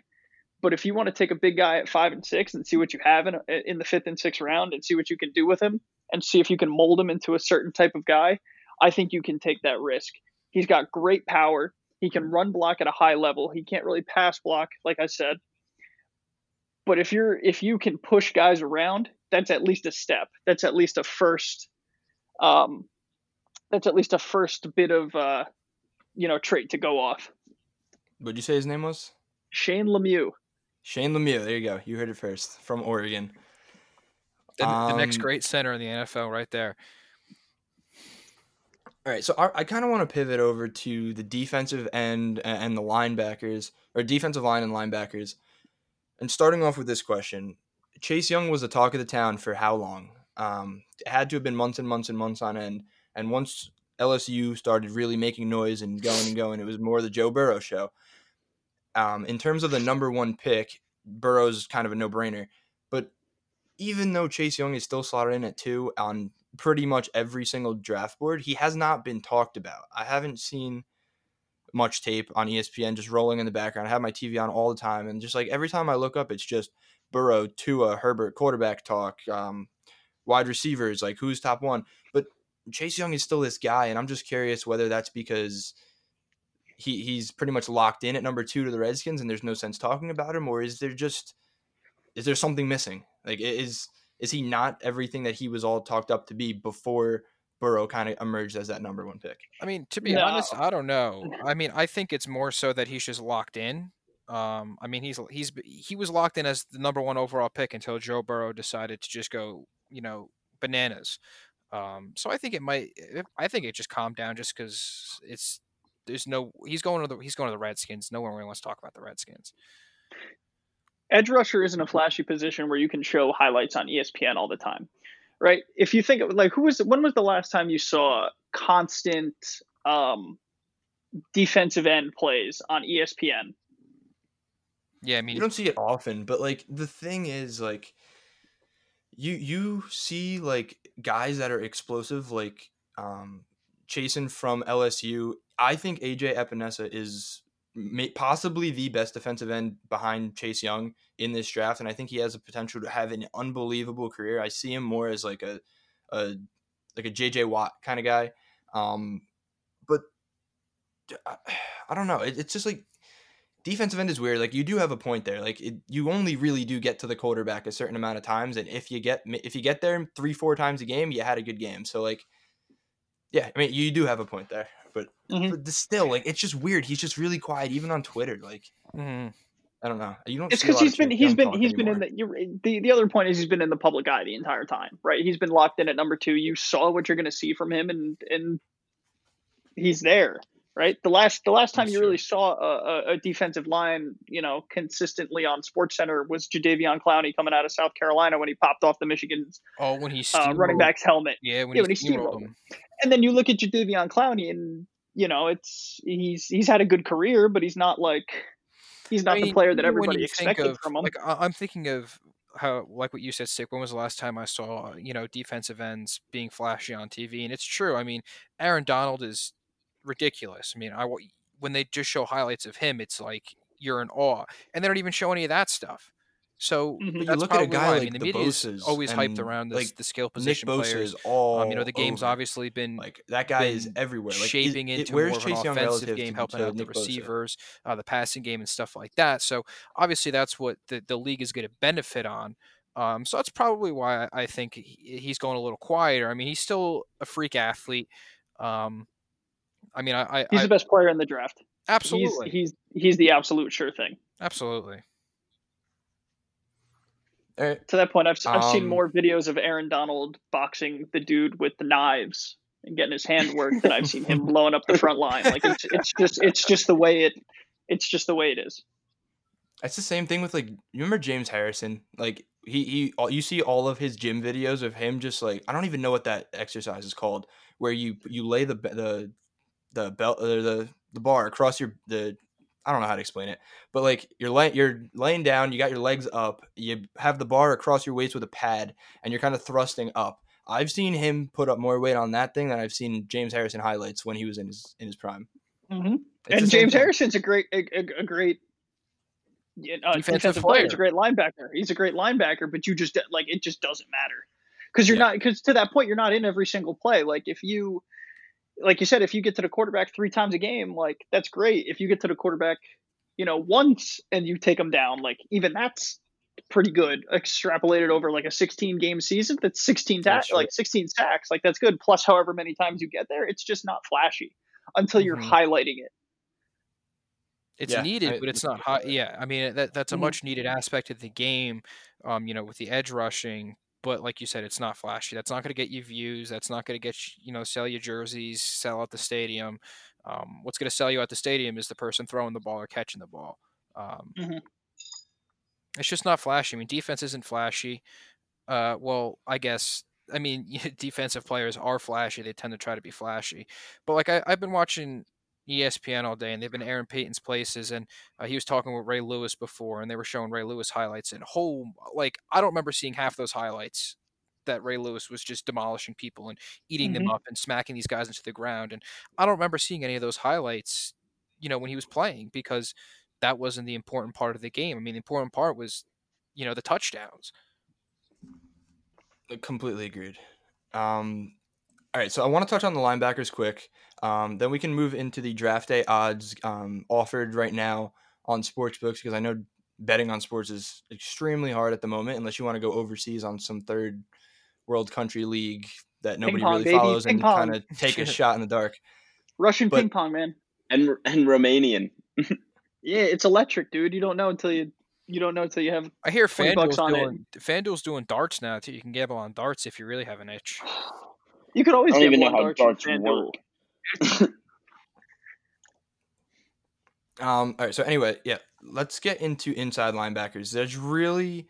But if you want to take a big guy at five and six and see what you have in in the fifth and sixth round and see what you can do with him and see if you can mold him into a certain type of guy, I think you can take that risk. He's got great power. He can run block at a high level. He can't really pass block, like I said. But if you're if you can push guys around, that's at least a step. That's at least a first um, that's at least a first bit of uh, you know trait to go off. What'd you say his name was? Shane Lemieux. Shane Lemieux. There you go. You heard it first from Oregon. The, the next Um, great center in the NFL, right there. All right, so I, I kind of want to pivot over to the defensive end and the linebackers, or defensive line and linebackers. And starting off with this question Chase Young was the talk of the town for how long? Um, it had to have been months and months and months on end. And once LSU started really making noise and going and going, it was more the Joe Burrow show. Um, in terms of the number one pick, Burrow's kind of a no brainer. But even though Chase Young is still slotted in at two on pretty much every single draft board, he has not been talked about. I haven't seen much tape on ESPN just rolling in the background. I have my TV on all the time, and just like every time I look up, it's just Burrow, Tua, Herbert, quarterback talk, um, wide receivers, like who's top one. But Chase Young is still this guy, and I'm just curious whether that's because he he's pretty much locked in at number two to the Redskins, and there's no sense talking about him, or is there just is there something missing? Like, is is he not everything that he was all talked up to be before Burrow kind of emerged as that number one pick? I mean, to be No. honest, I don't know. I mean, I think it's more so that he's just locked in. Um, I mean, he's he's he was locked in as the number one overall pick until Joe Burrow decided to just go, you know, bananas. Um, so I think it might. I think it just calmed down just because it's there's no he's going to the he's going to the Redskins. No one really wants to talk about the Redskins. Edge rusher isn't a flashy position where you can show highlights on ESPN all the time, right? If you think of like who was when was the last time you saw constant um, defensive end plays on ESPN? Yeah, I mean, You don't see it often, but like the thing is like you you see like guys that are explosive like um Chaisson from LSU. I think AJ Epenesa is may, possibly the best defensive end behind Chase Young in this draft, and I think he has the potential to have an unbelievable career. I see him more as like a, a like a JJ Watt kind of guy, um, but I, I don't know. It, it's just like defensive end is weird. Like you do have a point there. Like it, you only really do get to the quarterback a certain amount of times, and if you get if you get there three four times a game, you had a good game. So like, yeah, I mean you do have a point there, but, Mhm. but still, like it's just weird. He's just really quiet, even on Twitter. Like Mhm. I don't know. You don't. It's because lot he's of been Chase he's Young been talk he's been in anymore. the you're, the the other point is he's been in the public eye the entire time, right? He's been locked in at number two. You saw what you're going to see from him, and and he's there, right? The last the last time That's you true. really saw a, a, a defensive line, you know, consistently on Sports Center was Jadeveon Clowney coming out of South Carolina when he popped off the Michigan's Oh, when he uh, running back's helmet. Yeah, when yeah, he when he steamrolled steamrolled him. And then you look at Jadeveon Clowney, and you know it's he's he's had a good career, but he's not like he's not I the player that everybody expected of- from him. Like I'm thinking of how, like what you said, Sick. When was the last time I saw you know defensive ends being flashy on TV? And it's true. I mean, Aaron Donald is ridiculous. I mean, I when they just show highlights of him, it's like you're in awe, and they don't even show any of that stuff. So Mhm. You that's look at a guy why. I like mean, the the media is Bosas always hyped around this, like, the skill Nick Bosa players. is all. Um, you know, the game's over. obviously been like that guy is everywhere. Like, shaping it- into where's more of an Young offensive game, helping out the Nick Bosa? receivers, uh, the passing game, and stuff like that. So obviously, that's what the, the league is going to benefit on. Um, so that's probably why I I think he, he's going a little quieter. I mean, he's still a freak athlete. Um, I mean, I, I, He's I the best player in the draft. absolutely, He's he's he's the absolute sure thing. absolutely. To that point, I've I've seen Um, more videos of Aaron Donald boxing the dude with the knives and getting his hand worked than I've seen him blowing up the front line. Like it's it's just it's just the way it it's just the way it is. It's the same thing with like you remember James Harrison? Like he he all- you see all of his gym videos of him just like I don't even know what that exercise is called where you you lay the the the belt or the the bar across your the I don't know how to explain it, but like you're laying you're laying down, you got your legs up, you have the bar across your waist with a pad, and you're kind of thrusting up. I've seen him put up more weight on that thing than I've seen James Harrison highlights when he was in his in his prime. Mm-hmm. And James. Harrison's a great a, a, a great uh, Defensive defensive, player. He's a great linebacker. He's a great linebacker, but you just like it just doesn't matter because you're Yeah. not because to that point you're not in every single play. Like if you like you said, if you get to the quarterback three times a game, like that's great. If you get to the quarterback, you know, once and you take them down, like even that's pretty good. Extrapolated over like a 16 game season, that's 16 ta- That's like 16 sacks, like that's good. Plus, however many times you get there, it's just not flashy until you're Mhm. highlighting it. It's Yeah, needed, I- but it's not get hot. Yeah, I mean that that's a Mhm. much needed aspect of the game. Um, you know, with the edge rushing, but like you said, it's not flashy. That's not going to get you views. That's not going to get you, you know, sell you jerseys, sell out the stadium. Um, what's going to sell you at the stadium is the person throwing the ball or catching the ball. Um, Mhm. It's just not flashy. I mean, defense isn't flashy. Uh, well, I guess. I mean, defensive players are flashy. They tend to try to be flashy. But like I, I've been watching ESPN all day, and they've been airing Peyton's places, and uh, he was talking with Ray Lewis before, and they were showing Ray Lewis highlights, and whole like I don't remember seeing half those highlights that Ray Lewis was just demolishing people and eating them up and smacking these guys into the ground, and I don't remember seeing any of those highlights, you know, when he was playing because that wasn't the important part of the game. I mean, the important part was, you know, the touchdowns. I completely agreed. Um, all right, so I want to touch on the linebackers quick. Um, then we can move into the draft day odds um, offered right now on sports books because I know betting on sports is extremely hard at the moment unless you want to go overseas on some third world country league that nobody pong, really baby, follows ping and pong. kind of take a shot in the dark. Russian But- ping pong, man. and and Romanian. Yeah, it's electric, dude. You don't know until you you don't know until you have. I hear FanDuel's bucks it. doing FanDuel's doing darts now too. You can gamble on darts if you really have an itch. You could I always don't even know how darts. darts and FanDuel. work. Um, all right, so anyway, yeah, let's get into inside linebackers. There's really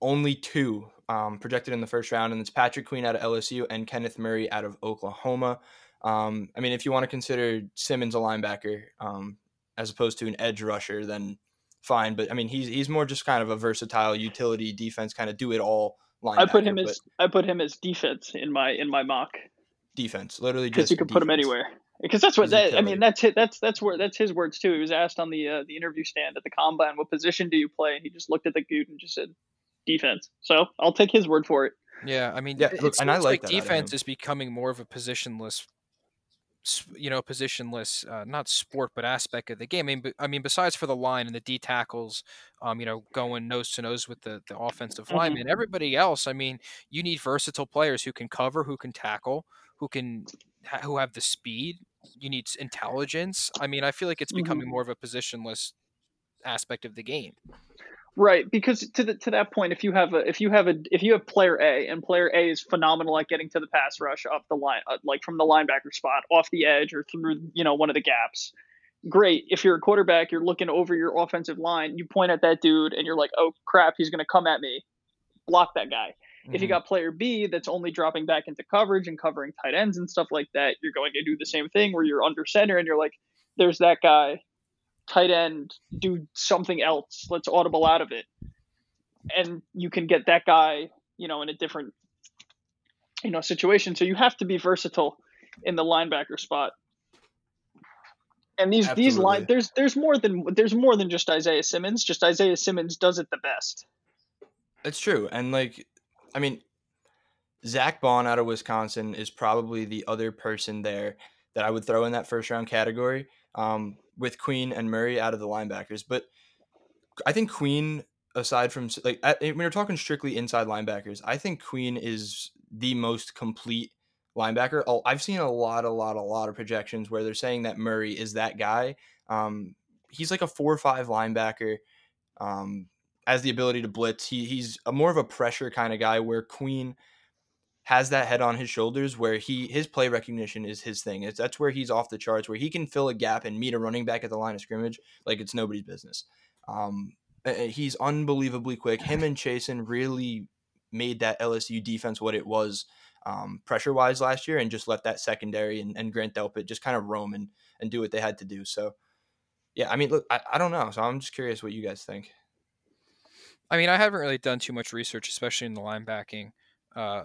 only two um, projected in the first round, and it's Patrick Queen out of LSU and Kenneth Murray out of Oklahoma. Um, I mean, if you want to consider Simmons a linebacker um, as opposed to an edge rusher, then fine. But I mean, he's he's more just kind of a versatile utility defense, kind of do it all linebacker. I put him as I put him as defense in my in my mock defense, literally because just you can put him anywhere. because that's what He's that, I mean. That's it. That's that's where that's his words too. He was asked on the uh, the interview stand at the combine, "What position do you play?" And he just looked at the dude and just said, "Defense." So I'll take his word for it. Yeah, I mean, Yeah, it look, seems and I like like that defense is becoming more of a positionless, s- you know, positionless, uh, not sport, but aspect of the game. I mean, b- I mean, besides for the line and the D tackles, um, you know, going nose to nose with the the offensive Mhm. lineman, everybody else. I mean, you need versatile players who can cover, who can tackle, who can, ha- who have the speed. You need intelligence. I mean, I feel like it's Mhm. becoming more of a positionless aspect of the game. Right, because to the, to that point, if you have a if you have a if you have player A and player A is phenomenal at getting to the pass rush up the line, uh, like from the linebacker spot, off the edge or through you know one of the gaps. Great. If you're a quarterback, you're looking over your offensive line. You point at that dude, and you're like, "Oh crap, he's going to come at me." Block that guy. If you Mhm. got player B that's only dropping back into coverage and covering tight ends and stuff like that, you're going to do the same thing where you're under center and you're like, "There's that guy." Tight end do something else. Let's audible out of it. And you can get that guy, you know, in a different, you know, situation. So you have to be versatile in the linebacker spot. And these these line there's there's more than there's more than just Isaiah Simmons. Just Isaiah Simmons does it the best. It's true. And like, I mean, Zack Baun out of Wisconsin is probably the other person there that I would throw in that first round category um, with Queen and Murray out of the linebackers. But I think Queen, aside from like, at, when you're talking strictly inside linebackers, I think Queen is the most complete linebacker. Oh, I've seen a lot, a lot, a lot of projections where they're saying that Murray is that guy. Um, he's like a four or five linebacker. Um, has the ability to blitz. He he's a more of a pressure kind of guy where Queen has that head on his shoulders where he his play recognition is his thing. It's, that's where he's off the charts where he can fill a gap and meet a running back at the line of scrimmage like it's nobody's business. Um, he's unbelievably quick. Him and Chaisson really made that LSU defense what it was um, pressure wise last year and just let that secondary and, and Grant Delpit just kind of roam and, and do what they had to do. So yeah, I mean, look, I, I don't know. So I'm just curious what you guys think. I mean, I haven't really done too much research, especially in the linebacking, uh,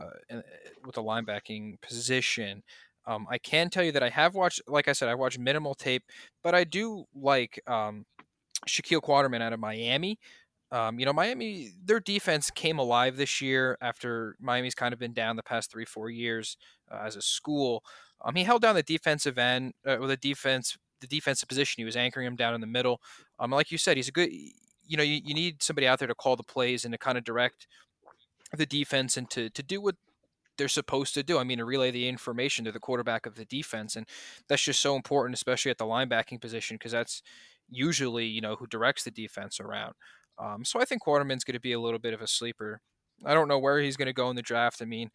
with the linebacking position. Um, I can tell you that I have watched, like I said, I watched minimal tape, but I do like um, Shaquille Quarterman out of Miami. Um, you know, Miami, their defense came alive this year after Miami's kind of been down the past three, four years uh, as a school. Um, he held down the defensive end, uh, with the defense, the defensive position. He was anchoring him down in the middle. Um, like you said, he's a good. You know, you, you need somebody out there to call the plays and to kind of direct the defense and to to do what they're supposed to do. I mean, to relay the information to the quarterback of the defense, and that's just so important, especially at the linebacking position, because that's usually you know who directs the defense around. Um, so I think Quarterman's going to be a little bit of a sleeper. I don't know where he's going to go in the draft. I mean,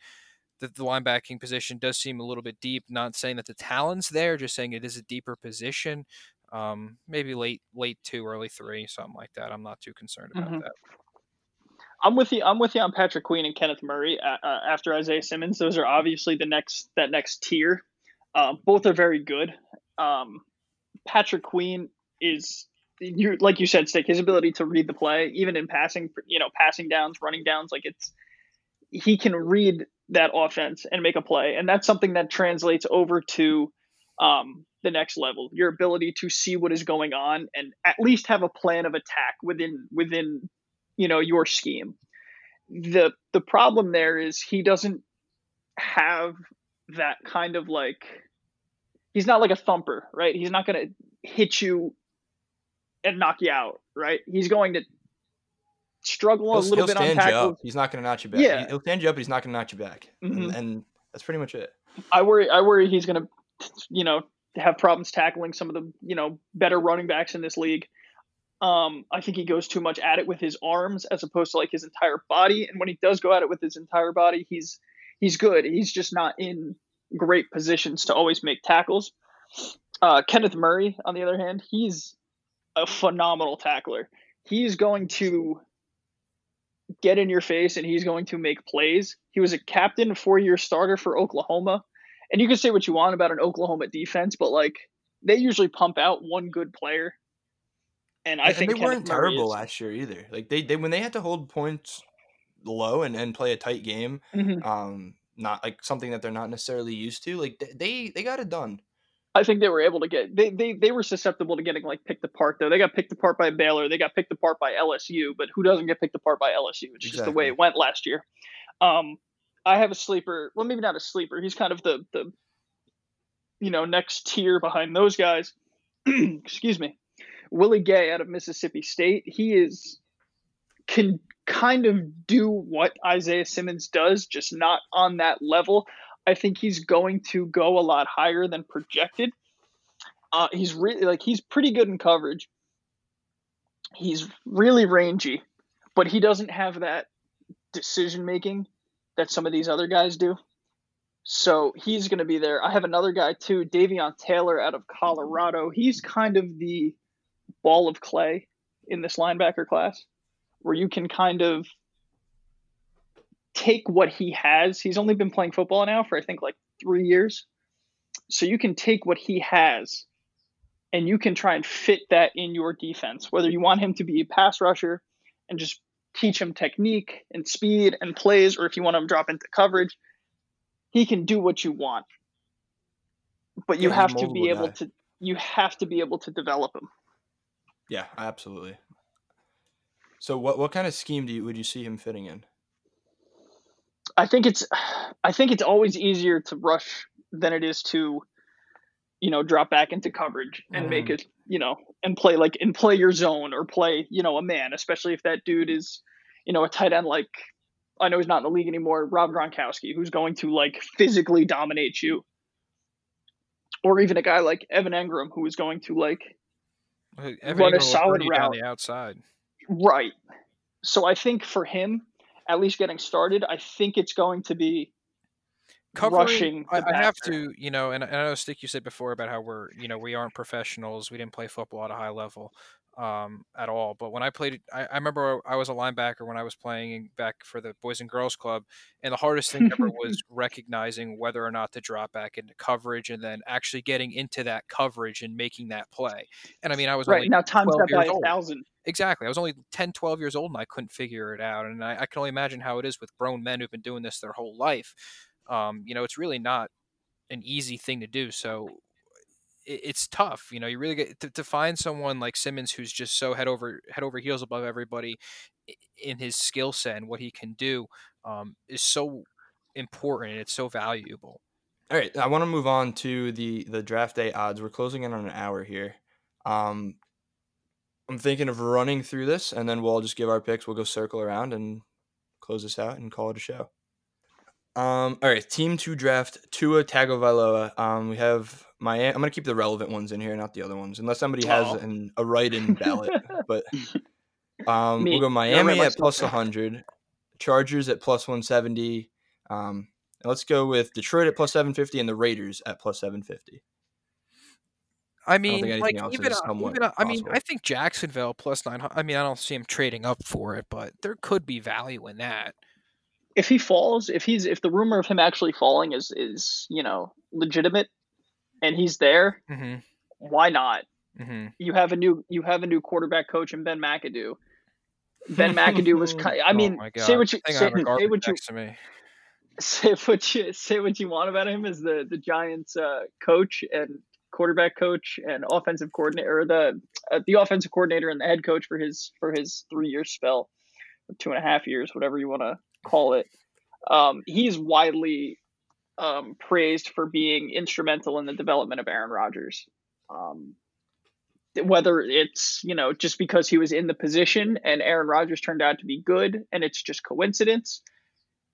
the, the linebacking position does seem a little bit deep. Not saying that the talent's there, just saying it is a deeper position. Um, maybe late late two, early three, something like that. I'm not too concerned about Mhm. that. I'm with you. I'm with you on Patrick Queen and Kenneth Murray uh, uh, after Isaiah Simmons. Those are obviously the next that next tier. Um, both are very good. Um, Patrick Queen is you like you said, Stick. His ability to read the play, even in passing, you know, passing downs, running downs, like it's he can read that offense and make a play, and that's something that translates over to um, the next level. Your ability to see what is going on and at least have a plan of attack within within you know your scheme. The the problem there is he doesn't have that kind of like he's not like a thumper, right? He's not going to hit you and knock you out, right? He's going to struggle a He'll, little he'll bit on tackles. He's not going to knock you back. Yeah. He- He'll stand you up, but he's not going to knock you back. Mhm. And, and that's pretty much it. I worry I worry he's going to you know have problems tackling some of the you know better running backs in this league. Um, I think he goes too much at it with his arms as opposed to like his entire body. And when he does go at it with his entire body, he's he's good. He's just not in great positions to always make tackles. Uh, Kenneth Murray, on the other hand, he's a phenomenal tackler. He's going to get in your face and he's going to make plays. He was a captain, four year starter for Oklahoma. And you can say what you want about an Oklahoma defense, but like they usually pump out one good player. And I And- think they Kenneth weren't Murray terrible is- last year either. Like they, they when they had to hold points low and, and play a tight game, Mhm. um, not like something that they're not necessarily used to. Like they they, they got it done. I think they were able to get they, they they were susceptible to getting like picked apart though. They got picked apart by Baylor, they got picked apart by LSU, but who doesn't get picked apart by LSU? It's just the way it went last year. Um, I have a sleeper. Well, maybe not a sleeper. He's kind of the the you know next tier behind those guys. Excuse me, Willie Gay out of Mississippi State. He is can kind of do what Isaiah Simmons does, just not on that level. I think he's going to go a lot higher than projected. Uh, he's really like he's pretty good in coverage. He's really rangy, but he doesn't have that decision making that some of these other guys do. So he's going to be there. I have another guy too, Davion Taylor out of Colorado. He's kind of the ball of clay in this linebacker class, where you can kind of take what he has. He's only been playing football now for I think like three years. So you can take what he has and you can try and fit that in your defense, whether you want him to be a pass rusher and just teach him technique and speed and plays, or if you want him to drop into coverage, he can do what you want. But you Yeah, have to be able guy. to you have to be able to develop him. Yeah, absolutely. So what what kind of scheme do you would you see him fitting in? I think it's I think it's always easier to rush than it is to you know drop back into coverage and make mm. it you know and play like and play your zone or play you know a man especially if that dude is you know a tight end like I know he's not in the league anymore Rob Gronkowski who's going to like physically dominate you or even a guy like Evan Engram who is going to like Run a solid route. the outside. Right. So I think for him, at least getting started, I think it's going to be Covering, rushing. I, I have to, you know, and, and I know Stick, you said before about how we're, you know, we aren't professionals. We didn't play football at a high level um, at all. But when I played, I, I remember I was a linebacker when I was playing back for the Boys and Girls Club, and the hardest thing ever was recognizing whether or not to drop back into coverage and then actually getting into that coverage and making that play. And I mean, I was Right only now, times 12 that by years a old. thousand. Exactly. I was only 10, 12 years old and I couldn't figure it out. And I, I can only imagine how it is with grown men who've been doing this their whole life. Um, you know, it's really not an easy thing to do. So it's tough. You know, you really get to, to find someone like Simmons who's just so head over head over heels above everybody in his skill set and what he can do um, is so important and it's so valuable. All right, I want to move on to the the draft day odds. We're closing in on an hour here. Um, I'm thinking of running through this, and then we'll just give our picks. We'll go circle around and close this out and call it a show. Um, all right, team to draft Tua Tagovailoa. Um, we have Miami. I'm gonna keep the relevant ones in here, not the other ones, unless somebody has Oh. an, a write-in ballot. but um, we'll go Miami write at plus stuff down. 100, Chargers at plus 170. Um, let's go with Detroit at plus 750 and the Raiders at plus 750. I think mean, anything like else even, is uh, even uh, I mean, I think Jacksonville plus nine. I mean, I don't see him trading up for it, but there could be value in that. If he falls, if he's if the rumor of him actually falling is is you know legitimate, and he's there, hmm why not? hmm You have a new you have a new quarterback coach in Ben McAdoo. Ben McAdoo was. I mean, oh say what you I think I say, say what you to me. say what you say what you want about him as the the Giants uh, coach and quarterback coach and offensive coordinator, or the uh, the offensive coordinator and the head coach for his for his three year spell, or two and a half years, whatever you want to call it. Um, he's widely um, praised for being instrumental in the development of Aaron Rodgers. Um, whether it's you know just because he was in the position and Aaron Rodgers turned out to be good and it's just coincidence,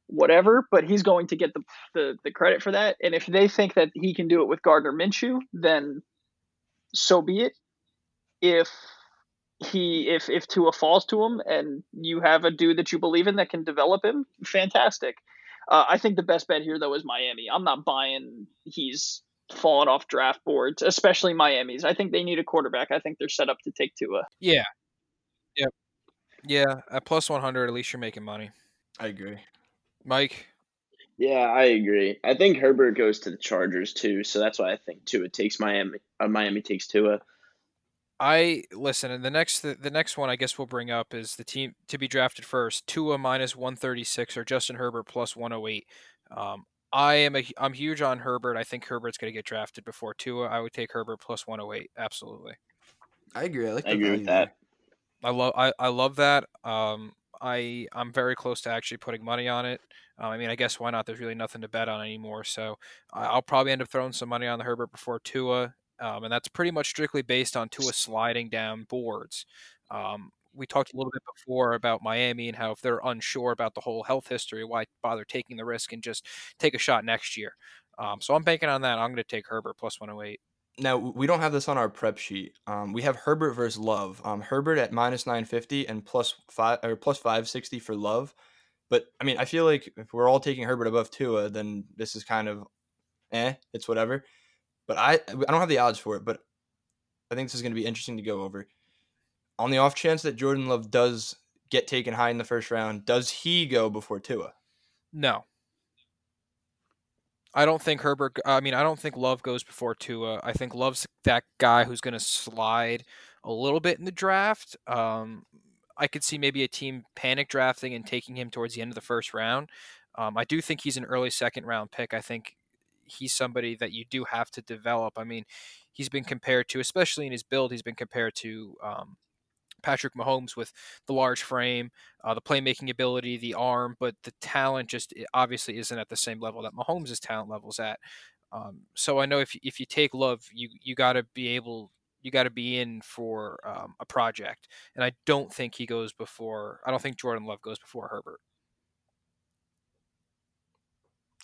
whatever. But he's going to get the the, the credit for that. And if they think that he can do it with Gardner Minshew, then so be it. If he if if Tua falls to him and you have a dude that you believe in that can develop him, fantastic. Uh, I think the best bet here though is Miami. I'm not buying he's fallen off draft boards, especially Miami's. I think they need a quarterback. I think they're set up to take Tua. Yeah. Yep. Yeah. At plus 100, at least you're making money. I agree. Mike? Yeah, I agree. I think Herbert goes to the Chargers too, so that's why I think Tua takes Miami. Uh, Miami takes Tua. I listen, and the next the, the next one I guess we'll bring up is the team to be drafted first. Tua minus one thirty six or Justin Herbert plus one oh eight. Um, I am a I'm huge on Herbert. I think Herbert's going to get drafted before Tua. I would take Herbert plus 108. Absolutely. I agree. I like. I agree value with that. I love I, I love that. Um, I I'm very close to actually putting money on it. Um, I mean, I guess why not? There's really nothing to bet on anymore, so I- I'll probably end up throwing some money on the Herbert before Tua, um, and that's pretty much strictly based on Tua sliding down boards. Um, we talked a little bit before about Miami and how if they're unsure about the whole health history, why bother taking the risk and just take a shot next year? Um, so I'm banking on that. I'm going to take Herbert plus 108. Now we don't have this on our prep sheet. Um, we have Herbert versus Love. Um, Herbert at minus nine fifty and plus five or plus five sixty for Love. But I mean, I feel like if we're all taking Herbert above Tua, then this is kind of, eh, it's whatever. But I I don't have the odds for it, but I think this is going to be interesting to go over. On the off chance that Jordan Love does get taken high in the first round, does he go before Tua? No. I don't think Herbert. I mean, I don't think Love goes before Tua. I think Love's that guy who's going to slide a little bit in the draft. Um, I could see maybe a team panic drafting and taking him towards the end of the first round. Um, I do think he's an early second round pick. I think he's somebody that you do have to develop. I mean, he's been compared to, especially in his build, he's been compared to um, Patrick Mahomes with the large frame, uh, the playmaking ability, the arm, but the talent just obviously isn't at the same level that Mahomes' talent levels at. Um, so I know if if you take Love, you you got to be able you got to be in for um, a project, and I don't think he goes before. I don't think Jordan Love goes before Herbert.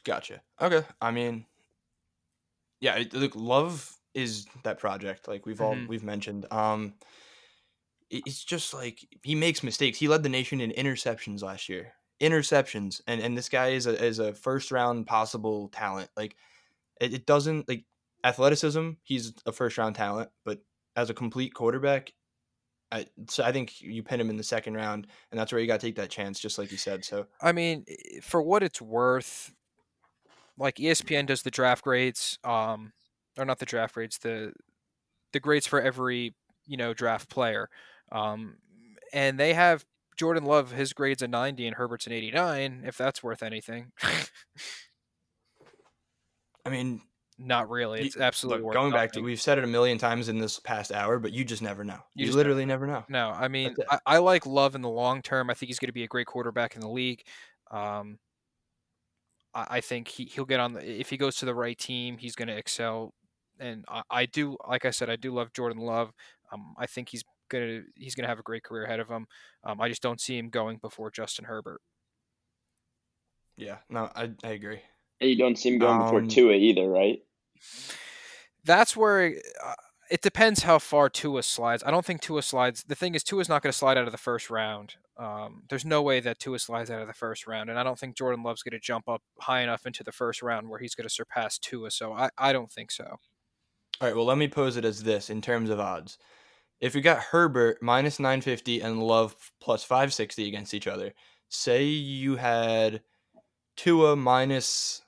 Gotcha. Okay. I mean, yeah, look, love is that project like we've all Mhm. we've mentioned. Um, it's just like he makes mistakes. He led the nation in interceptions last year. Interceptions, and and this guy is a is a first round possible talent. Like it, it doesn't like athleticism. He's a first round talent, but as a complete quarterback. I, so I think you pin him in the second round, and that's where you got to take that chance, just like you said. So I mean, for what it's worth, like ESPN does the draft grades, um, or not the draft grades, the the grades for every you know draft player, um, and they have Jordan Love his grades a ninety and Herbert's an eighty nine. If that's worth anything, I mean, not really. You- It's absolutely Look, going back to nothing. we've said it a million times in this past hour, but you just never know. You You, literally never know. No, I mean. I, I like Love in the long term. I think he's going to be a great quarterback in the league. Um, I, I think he, he'll get on the, if he goes to the right team, he's going to excel. And I, I do, like I said, I do love Jordan Love. Um, I think he's gonna he's gonna have a great career ahead of him. Um, I just don't see him going before Justin Herbert. Yeah, no, I, I agree. And you don't see him going before Um, Tua either, right? That's where uh, it depends how far Tua slides. I don't think Tua slides. The thing is, Tua's not going to slide out of the first round. Um, there's no way that Tua slides out of the first round, and I don't think Jordan Love's going to jump up high enough into the first round where he's going to surpass Tua. So I, I don't think so. All right, well, let me pose it as this in terms of odds. If you got Herbert minus 950 and Love plus 560 against each other, say you had Tua minus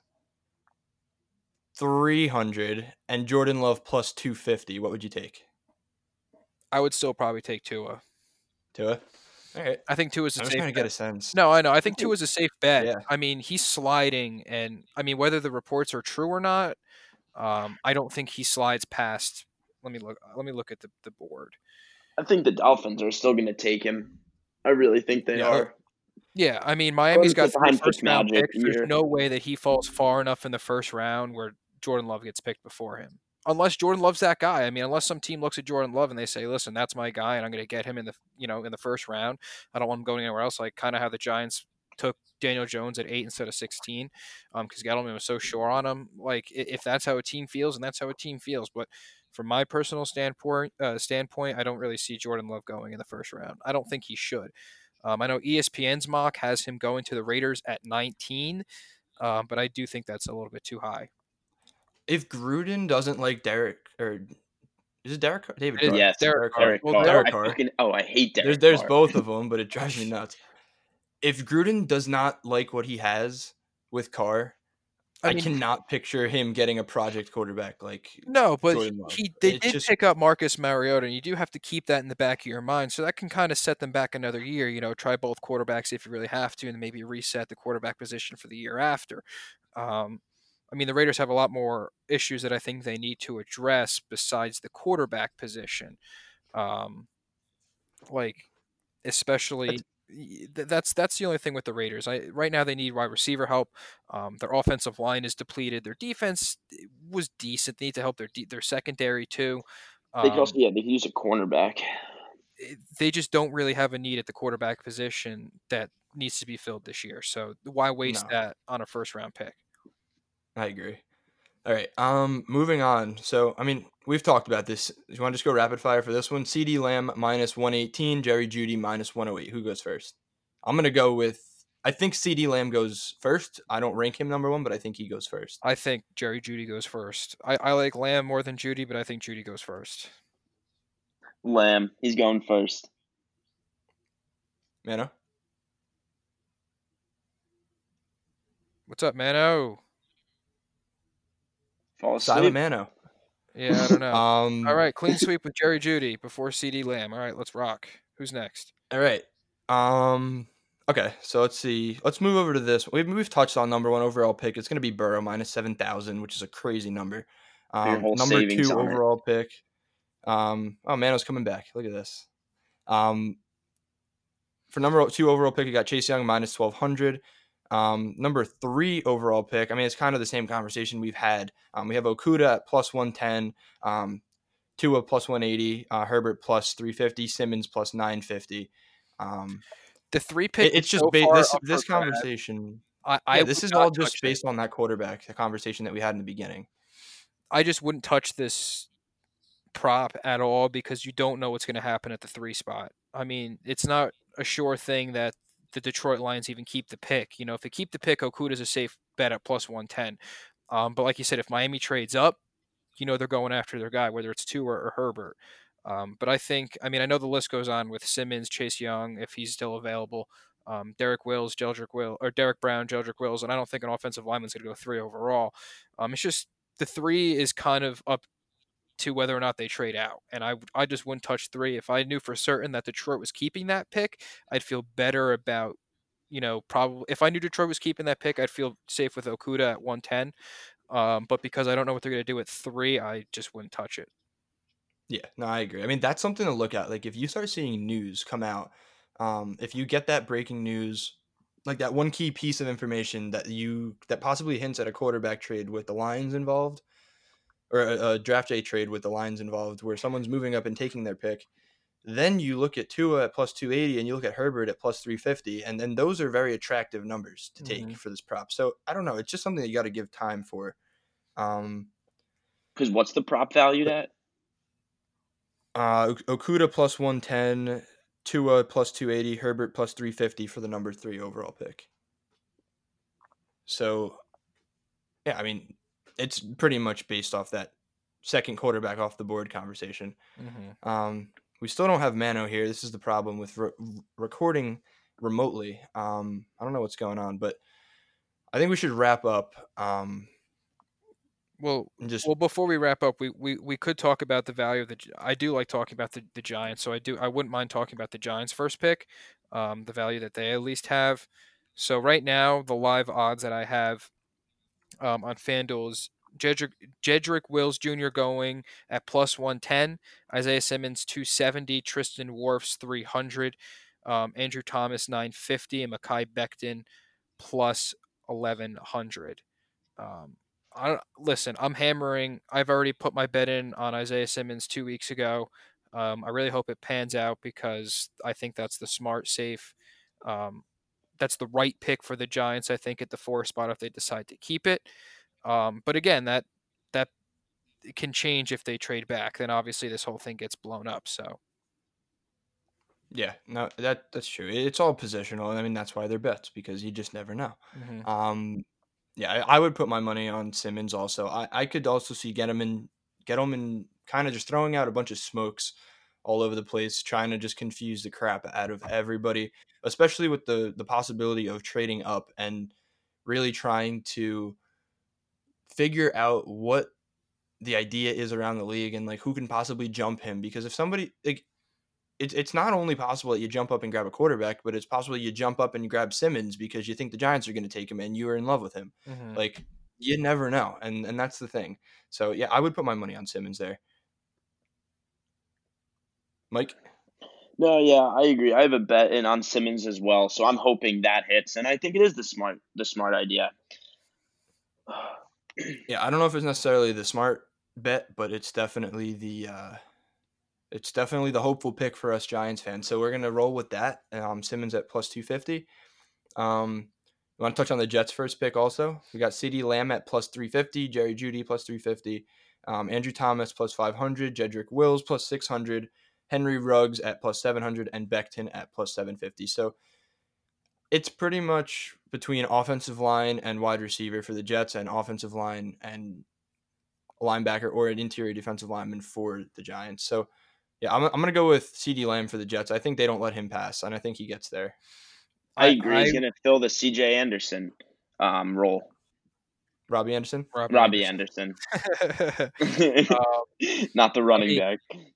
300 and Jordan Love plus 250, what would you take? I would still probably take Tua. Tua? All right. I think Tua's a I'm just safe trying to bet. get a sense. No, I know. I think Tua's a safe bet. Yeah. I mean, he's sliding, and I mean, whether the reports are true or not, um, I don't think he slides past. Let me look. Let me look at the, the board. I think the Dolphins are still going to take him. I really think they Yeah, are. Yeah, I mean, Miami's got get three first round Fitzmagic picks. There's no way that he falls far enough in the first round where Jordan Love gets picked before him. Unless Jordan Love's that guy. I mean, unless some team looks at Jordan Love and they say, "Listen, that's my guy, and I'm going to get him in the you know in the first round. I don't want him going anywhere else." Like kind of how the Giants took Daniel Jones at eight instead of sixteen, because Gettleman was so sure on him. Like if that's how a team feels, and that's how a team feels. But from my personal standpoint, uh, standpoint, I don't really see Jordan Love going in the first round. I don't think he should. Um, I know ESPN's mock has him going to the Raiders at 19, um, but I do think that's a little bit too high. If Gruden doesn't like Derek, or is it Derek? Carr? David Carr. Yes, Derek Derek Carr. Derek Well, Carr. Derek I Carr. fucking, oh, I hate Derek There's there's Carr. both of them, but it drives me nuts. If Gruden does not like what he has with Carr, I, I mean, cannot picture him getting a project quarterback like no, but he they It's did just- pick up Marcus Mariota, and you do have to keep that in the back of your mind. So that can kind of set them back another year. You know, try both quarterbacks if you really have to, and maybe reset the quarterback position for the year after. Um, I mean, the Raiders have a lot more issues that I think they need to address besides the quarterback position. Um, like, especially that's that's the only thing with the Raiders. I right now they need wide receiver help. Um, their offensive line is depleted. Their defense eh, was decent. They need to help their their secondary too. Um, they could also yeah they could use a cornerback. Eh, they just don't really have a need at the quarterback position that needs to be filled this year. So why waste no. that on a first round pick? I agree. All right. Um, moving on. So, I mean, we've talked about this. Do you want to just go rapid fire for this one? CeeDee Lamb minus 118, Jerry Jeudy minus 108. Who goes first? I'm going to go with, I think CeeDee Lamb goes first. I don't rank him number one, but I think he goes first. I think Jerry Jeudy goes first. I, I like Lamb more than Jeudy, but I think Jeudy goes first. Lamb. He's going first. Mano? What's up, Mano? Fall asleep. Silent Mano. Yeah, I don't know. um, all right, clean sweep with Jerry Jeudy before CeeDee Lamb. All right, let's rock. Who's next? All right. Um. Okay, so let's see. Let's move over to this. We've, we've touched on number one overall pick. It's going to be Burrow minus seven thousand, which is a crazy number. Um, number two overall it. pick. Um. Oh, Mano's coming back. Look at this. Um. For number two overall pick, you got Chase Young minus twelve hundred. Um, number three overall pick. I mean, it's kind of the same conversation we've had. Um, we have Okudah at plus 110, um, Tua plus 180, uh, Herbert plus 350, Simmons plus 950. Um, the three pick. It, it's just so ba- this this conversation. I, I yeah, this is all just based it. on that quarterback, the conversation that we had in the beginning. I just wouldn't touch this prop at all because you don't know what's going to happen at the three spot. I mean, it's not a sure thing that the Detroit Lions even keep the pick. You know, if they keep the pick, Okudah's a safe bet at plus 110. Um, but like you said, if Miami trades up, you know they're going after their guy, whether it's Tua or, or Herbert. Um, but I think, I mean, I know the list goes on with Simmons, Chase Young, if he's still available, um, Derek Wills, Jedrick Will, or Derek Brown, Jedrick Wills, and I don't think an offensive lineman's going to go three overall. Um, it's just the three is kind of up to whether or not they trade out. And I I just wouldn't touch three. If I knew for certain that Detroit was keeping that pick, I'd feel better about, you know, probably if I knew Detroit was keeping that pick, I'd feel safe with Okudah at 110. Um, but because I don't know what they're to do at three, I just wouldn't touch it. Yeah, no, I agree. I mean, that's something to look at. Like, if you start seeing news come out, um, if you get that breaking news, like that one key piece of information that you that possibly hints at a quarterback trade with the Lions involved, or a, a draft day trade with the Lions involved, where someone's moving up and taking their pick. Then you look at Tua at plus 280 and you look at Herbert at plus 350, and then those are very attractive numbers to take mm-hmm. for this prop. So I don't know. It's just something that you got to give time for. Um, because what's the prop value at? Uh, Okudah plus 110, Tua plus 280, Herbert plus 350 for the number three overall pick. So, yeah, I mean, it's pretty much based off that second quarterback off the board conversation. Mm-hmm. Um, we still don't have Mano here. This is the problem with re- recording remotely. Um, I don't know what's going on, but I think we should wrap up. Um, well, just well before we wrap up, we, we, we could talk about the value of the. I do like talking about the, the Giants, so I do I wouldn't mind talking about the Giants' first pick, um, the value that they at least have. So right now, the live odds that I have um, on FanDuel Jedrick, Jedrick Wills Jr. going at plus 110, Isaiah Simmons 270, Tristan Wirfs 300, um, Andrew Thomas 950, and Mekhi Becton plus 1100. Um, I listen. I'm hammering. I've already put my bet in on Isaiah Simmons two weeks ago. Um, I really hope it pans out because I think that's the smart, safe. Um, that's the right pick for the Giants. I think at the four spot if they decide to keep it. Um, but again, that that can change if they trade back. Then obviously this whole thing gets blown up. So. Yeah, no, that that's true. It's all positional. I mean, that's why they're bets because you just never know. Mm-hmm. Um, yeah, I, I, would put my money on Simmons. Also, I, I could also see Gettleman, Gettleman, kind of just throwing out a bunch of smokes all over the place, trying to just confuse the crap out of everybody, especially with the the possibility of trading up and really trying to figure out what the idea is around the league and like who can possibly jump him because if somebody like it's it's not only possible that you jump up and grab a quarterback, but it's possible you jump up and grab Simmons because you think the Giants are going to take him and you are in love with him. Mm-hmm. Like you never know, and and that's the thing. So yeah, I would put my money on Simmons there. Mike. No, yeah, I agree. I have a bet in on Simmons as well, so I'm hoping that hits, and I think it is the smart the smart idea. yeah, I don't know if it's necessarily the smart bet, but it's definitely the uh, it's definitely the hopeful pick for us Giants fans. So we're gonna roll with that. Um, Simmons at plus two fifty. Um, you want to touch on the Jets' first pick also? We got CeeDee Lamb at plus three fifty, Jerry Jeudy plus three fifty, um, Andrew Thomas plus five hundred, Jedrick Wills plus six hundred, Henry Ruggs at plus 700, and Becton at plus 750. So it's pretty much between offensive line and wide receiver for the Jets and offensive line and a linebacker or an interior defensive lineman for the Giants. So yeah, I'm, I'm going to go with CeeDee Lamb for the Jets. I think they don't let him pass, and I think he gets there. I agree. I, He's going to fill the CJ Anderson um, role. Robbie Anderson? Robbie, Robbie Anderson. Anderson. um, Not the running I mean, back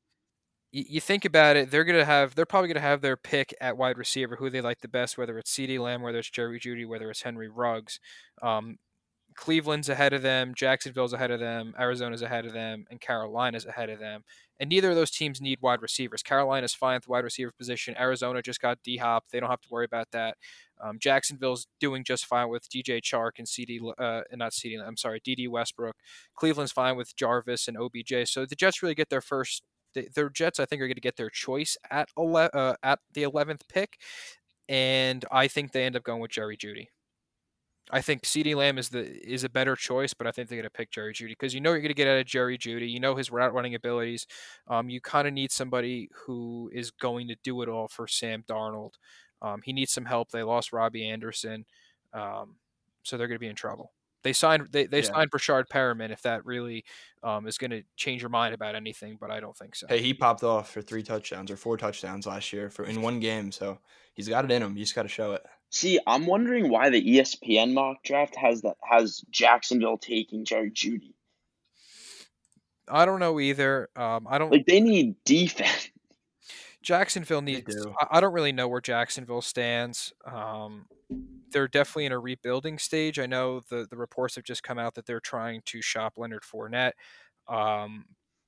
you think about it, they're gonna have they're probably gonna have their pick at wide receiver who they like the best, whether it's CeeDee Lamb, whether it's Jerry Jeudy, whether it's Henry Ruggs. Um, Cleveland's ahead of them, Jacksonville's ahead of them, Arizona's ahead of them, and Carolina's ahead of them. And neither of those teams need wide receivers. Carolina's fine at the wide receiver position. Arizona just got D Hop; they don't have to worry about that. Um, Jacksonville's doing just fine with DJ Chark and CD, uh, not CD. I'm sorry, Dede Westbrook. Cleveland's fine with Jarvis and OBJ. So the Jets really get their first the, their Jets, I think, are going to get their choice at ele- uh, at the eleventh pick, and I think they end up going with Jerry Jeudy. I think CeeDee Lamb is the is a better choice, but I think they're going to pick Jerry Jeudy because you know you're going to get out of Jerry Jeudy. You know his route running abilities. Um, you kind of need somebody who is going to do it all for Sam Darnold. Um, he needs some help. They lost Robbie Anderson, um, so they're going to be in trouble. They signed they, they yeah. signed Breshad Perriman if that really um, is going to change your mind about anything, but I don't think so. Hey, he popped off for three touchdowns or four touchdowns last year for in one game, so he's got it in him. You just got to show it. See, I'm wondering why the ESPN mock draft has that has Jacksonville taking Jerry Jeudy. I don't know either. Um, I don't like they need defense. Jacksonville needs. Do. I, I don't really know where Jacksonville stands. Um, they're definitely in a rebuilding stage. I know the the reports have just come out that they're trying to shop Leonard Fournette, um,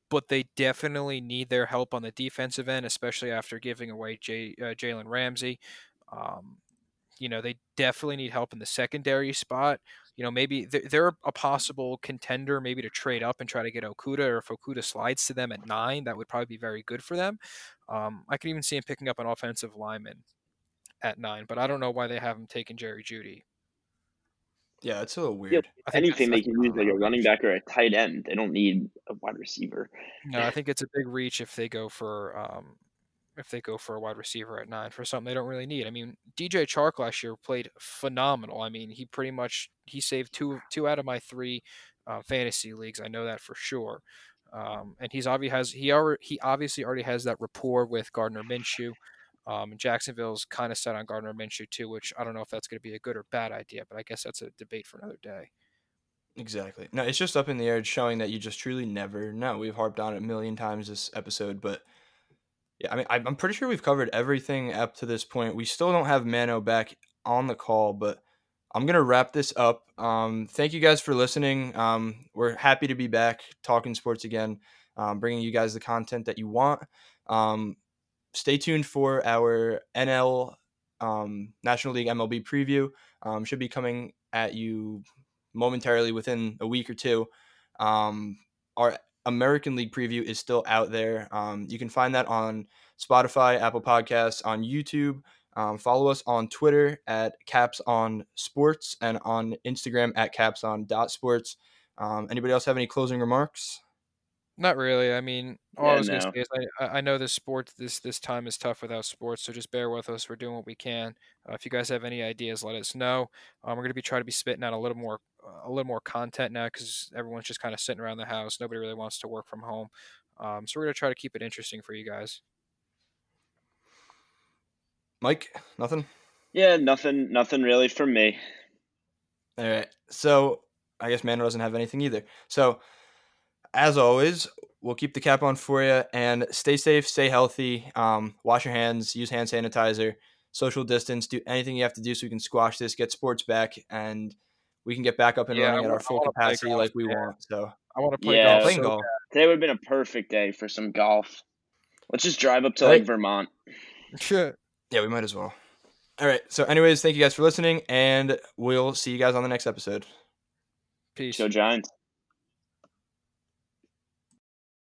but they definitely need their help on the defensive end, especially after giving away Jay, uh, Jalen Ramsey. Um, you know, they definitely need help in the secondary spot. You know, maybe they're, they're, a possible contender, maybe to trade up and try to get Okudah, or if Okudah slides to them at nine, that would probably be very good for them. Um, I could even see him picking up an offensive lineman at nine, but I don't know why they haven't taken Jerry Jeudy. Yeah, it's a little weird. Yeah, anything they can use like a running back or a tight end. They don't need a wide receiver. No, I think it's a big reach if they go for um, if they go for a wide receiver at nine for something they don't really need. I mean, DJ Chark last year played phenomenal. I mean, he pretty much he saved two two out of my three uh, fantasy leagues. I know that for sure. Um, and he's obviously has he already he obviously already has that rapport with Gardner Minshew. Um, Jacksonville's kind of set on Gardner Minshew too, which I don't know if that's going to be a good or bad idea, but I guess that's a debate for another day. Exactly. No, it's just up in the air, showing that you just truly never know. We've harped on it a million times this episode, but yeah, I mean, I'm pretty sure we've covered everything up to this point. We still don't have Mano back on the call, but I'm gonna wrap this up. Um, thank you guys for listening. Um, we're happy to be back talking sports again, um, bringing you guys the content that you want. Um, stay tuned for our NL um, National League MLB preview. Um, should be coming at you momentarily within a week or two. Our American League preview is still out there. Um, you can find that on Spotify, Apple Podcasts, on YouTube. Um, follow us on Twitter at Caps on Sports and on Instagram at Caps on dot Sports. Um, anybody else have any closing remarks? Not really. I mean, all yeah, I was no. gonna say is I, I know this sport this this time is tough without sports, so just bear with us. We're doing what we can. Uh, if you guys have any ideas, let us know. Um, we're gonna be trying to be spitting out a little more a little more content now because everyone's just kind of sitting around the house. Nobody really wants to work from home. Um, so we're gonna try to keep it interesting for you guys. Mike, nothing. Yeah, nothing. Nothing really from me. All right. So I guess Mano doesn't have anything either. So as always, we'll keep the cap on for you and stay safe, stay healthy, um, wash your hands, use hand sanitizer, social distance, do anything you have to do so we can squash this, get sports back, and we can get back up and Yeah, running at our full capacity like we man. want. So I want to play Yeah, golf. playing so golf. Today would have been a perfect day for some golf. Let's just drive up to Hey. like Vermont. Sure. yeah, we might as well. All right. So, anyways, thank you guys for listening, and we'll see you guys on the next episode. Peace. Go Giants.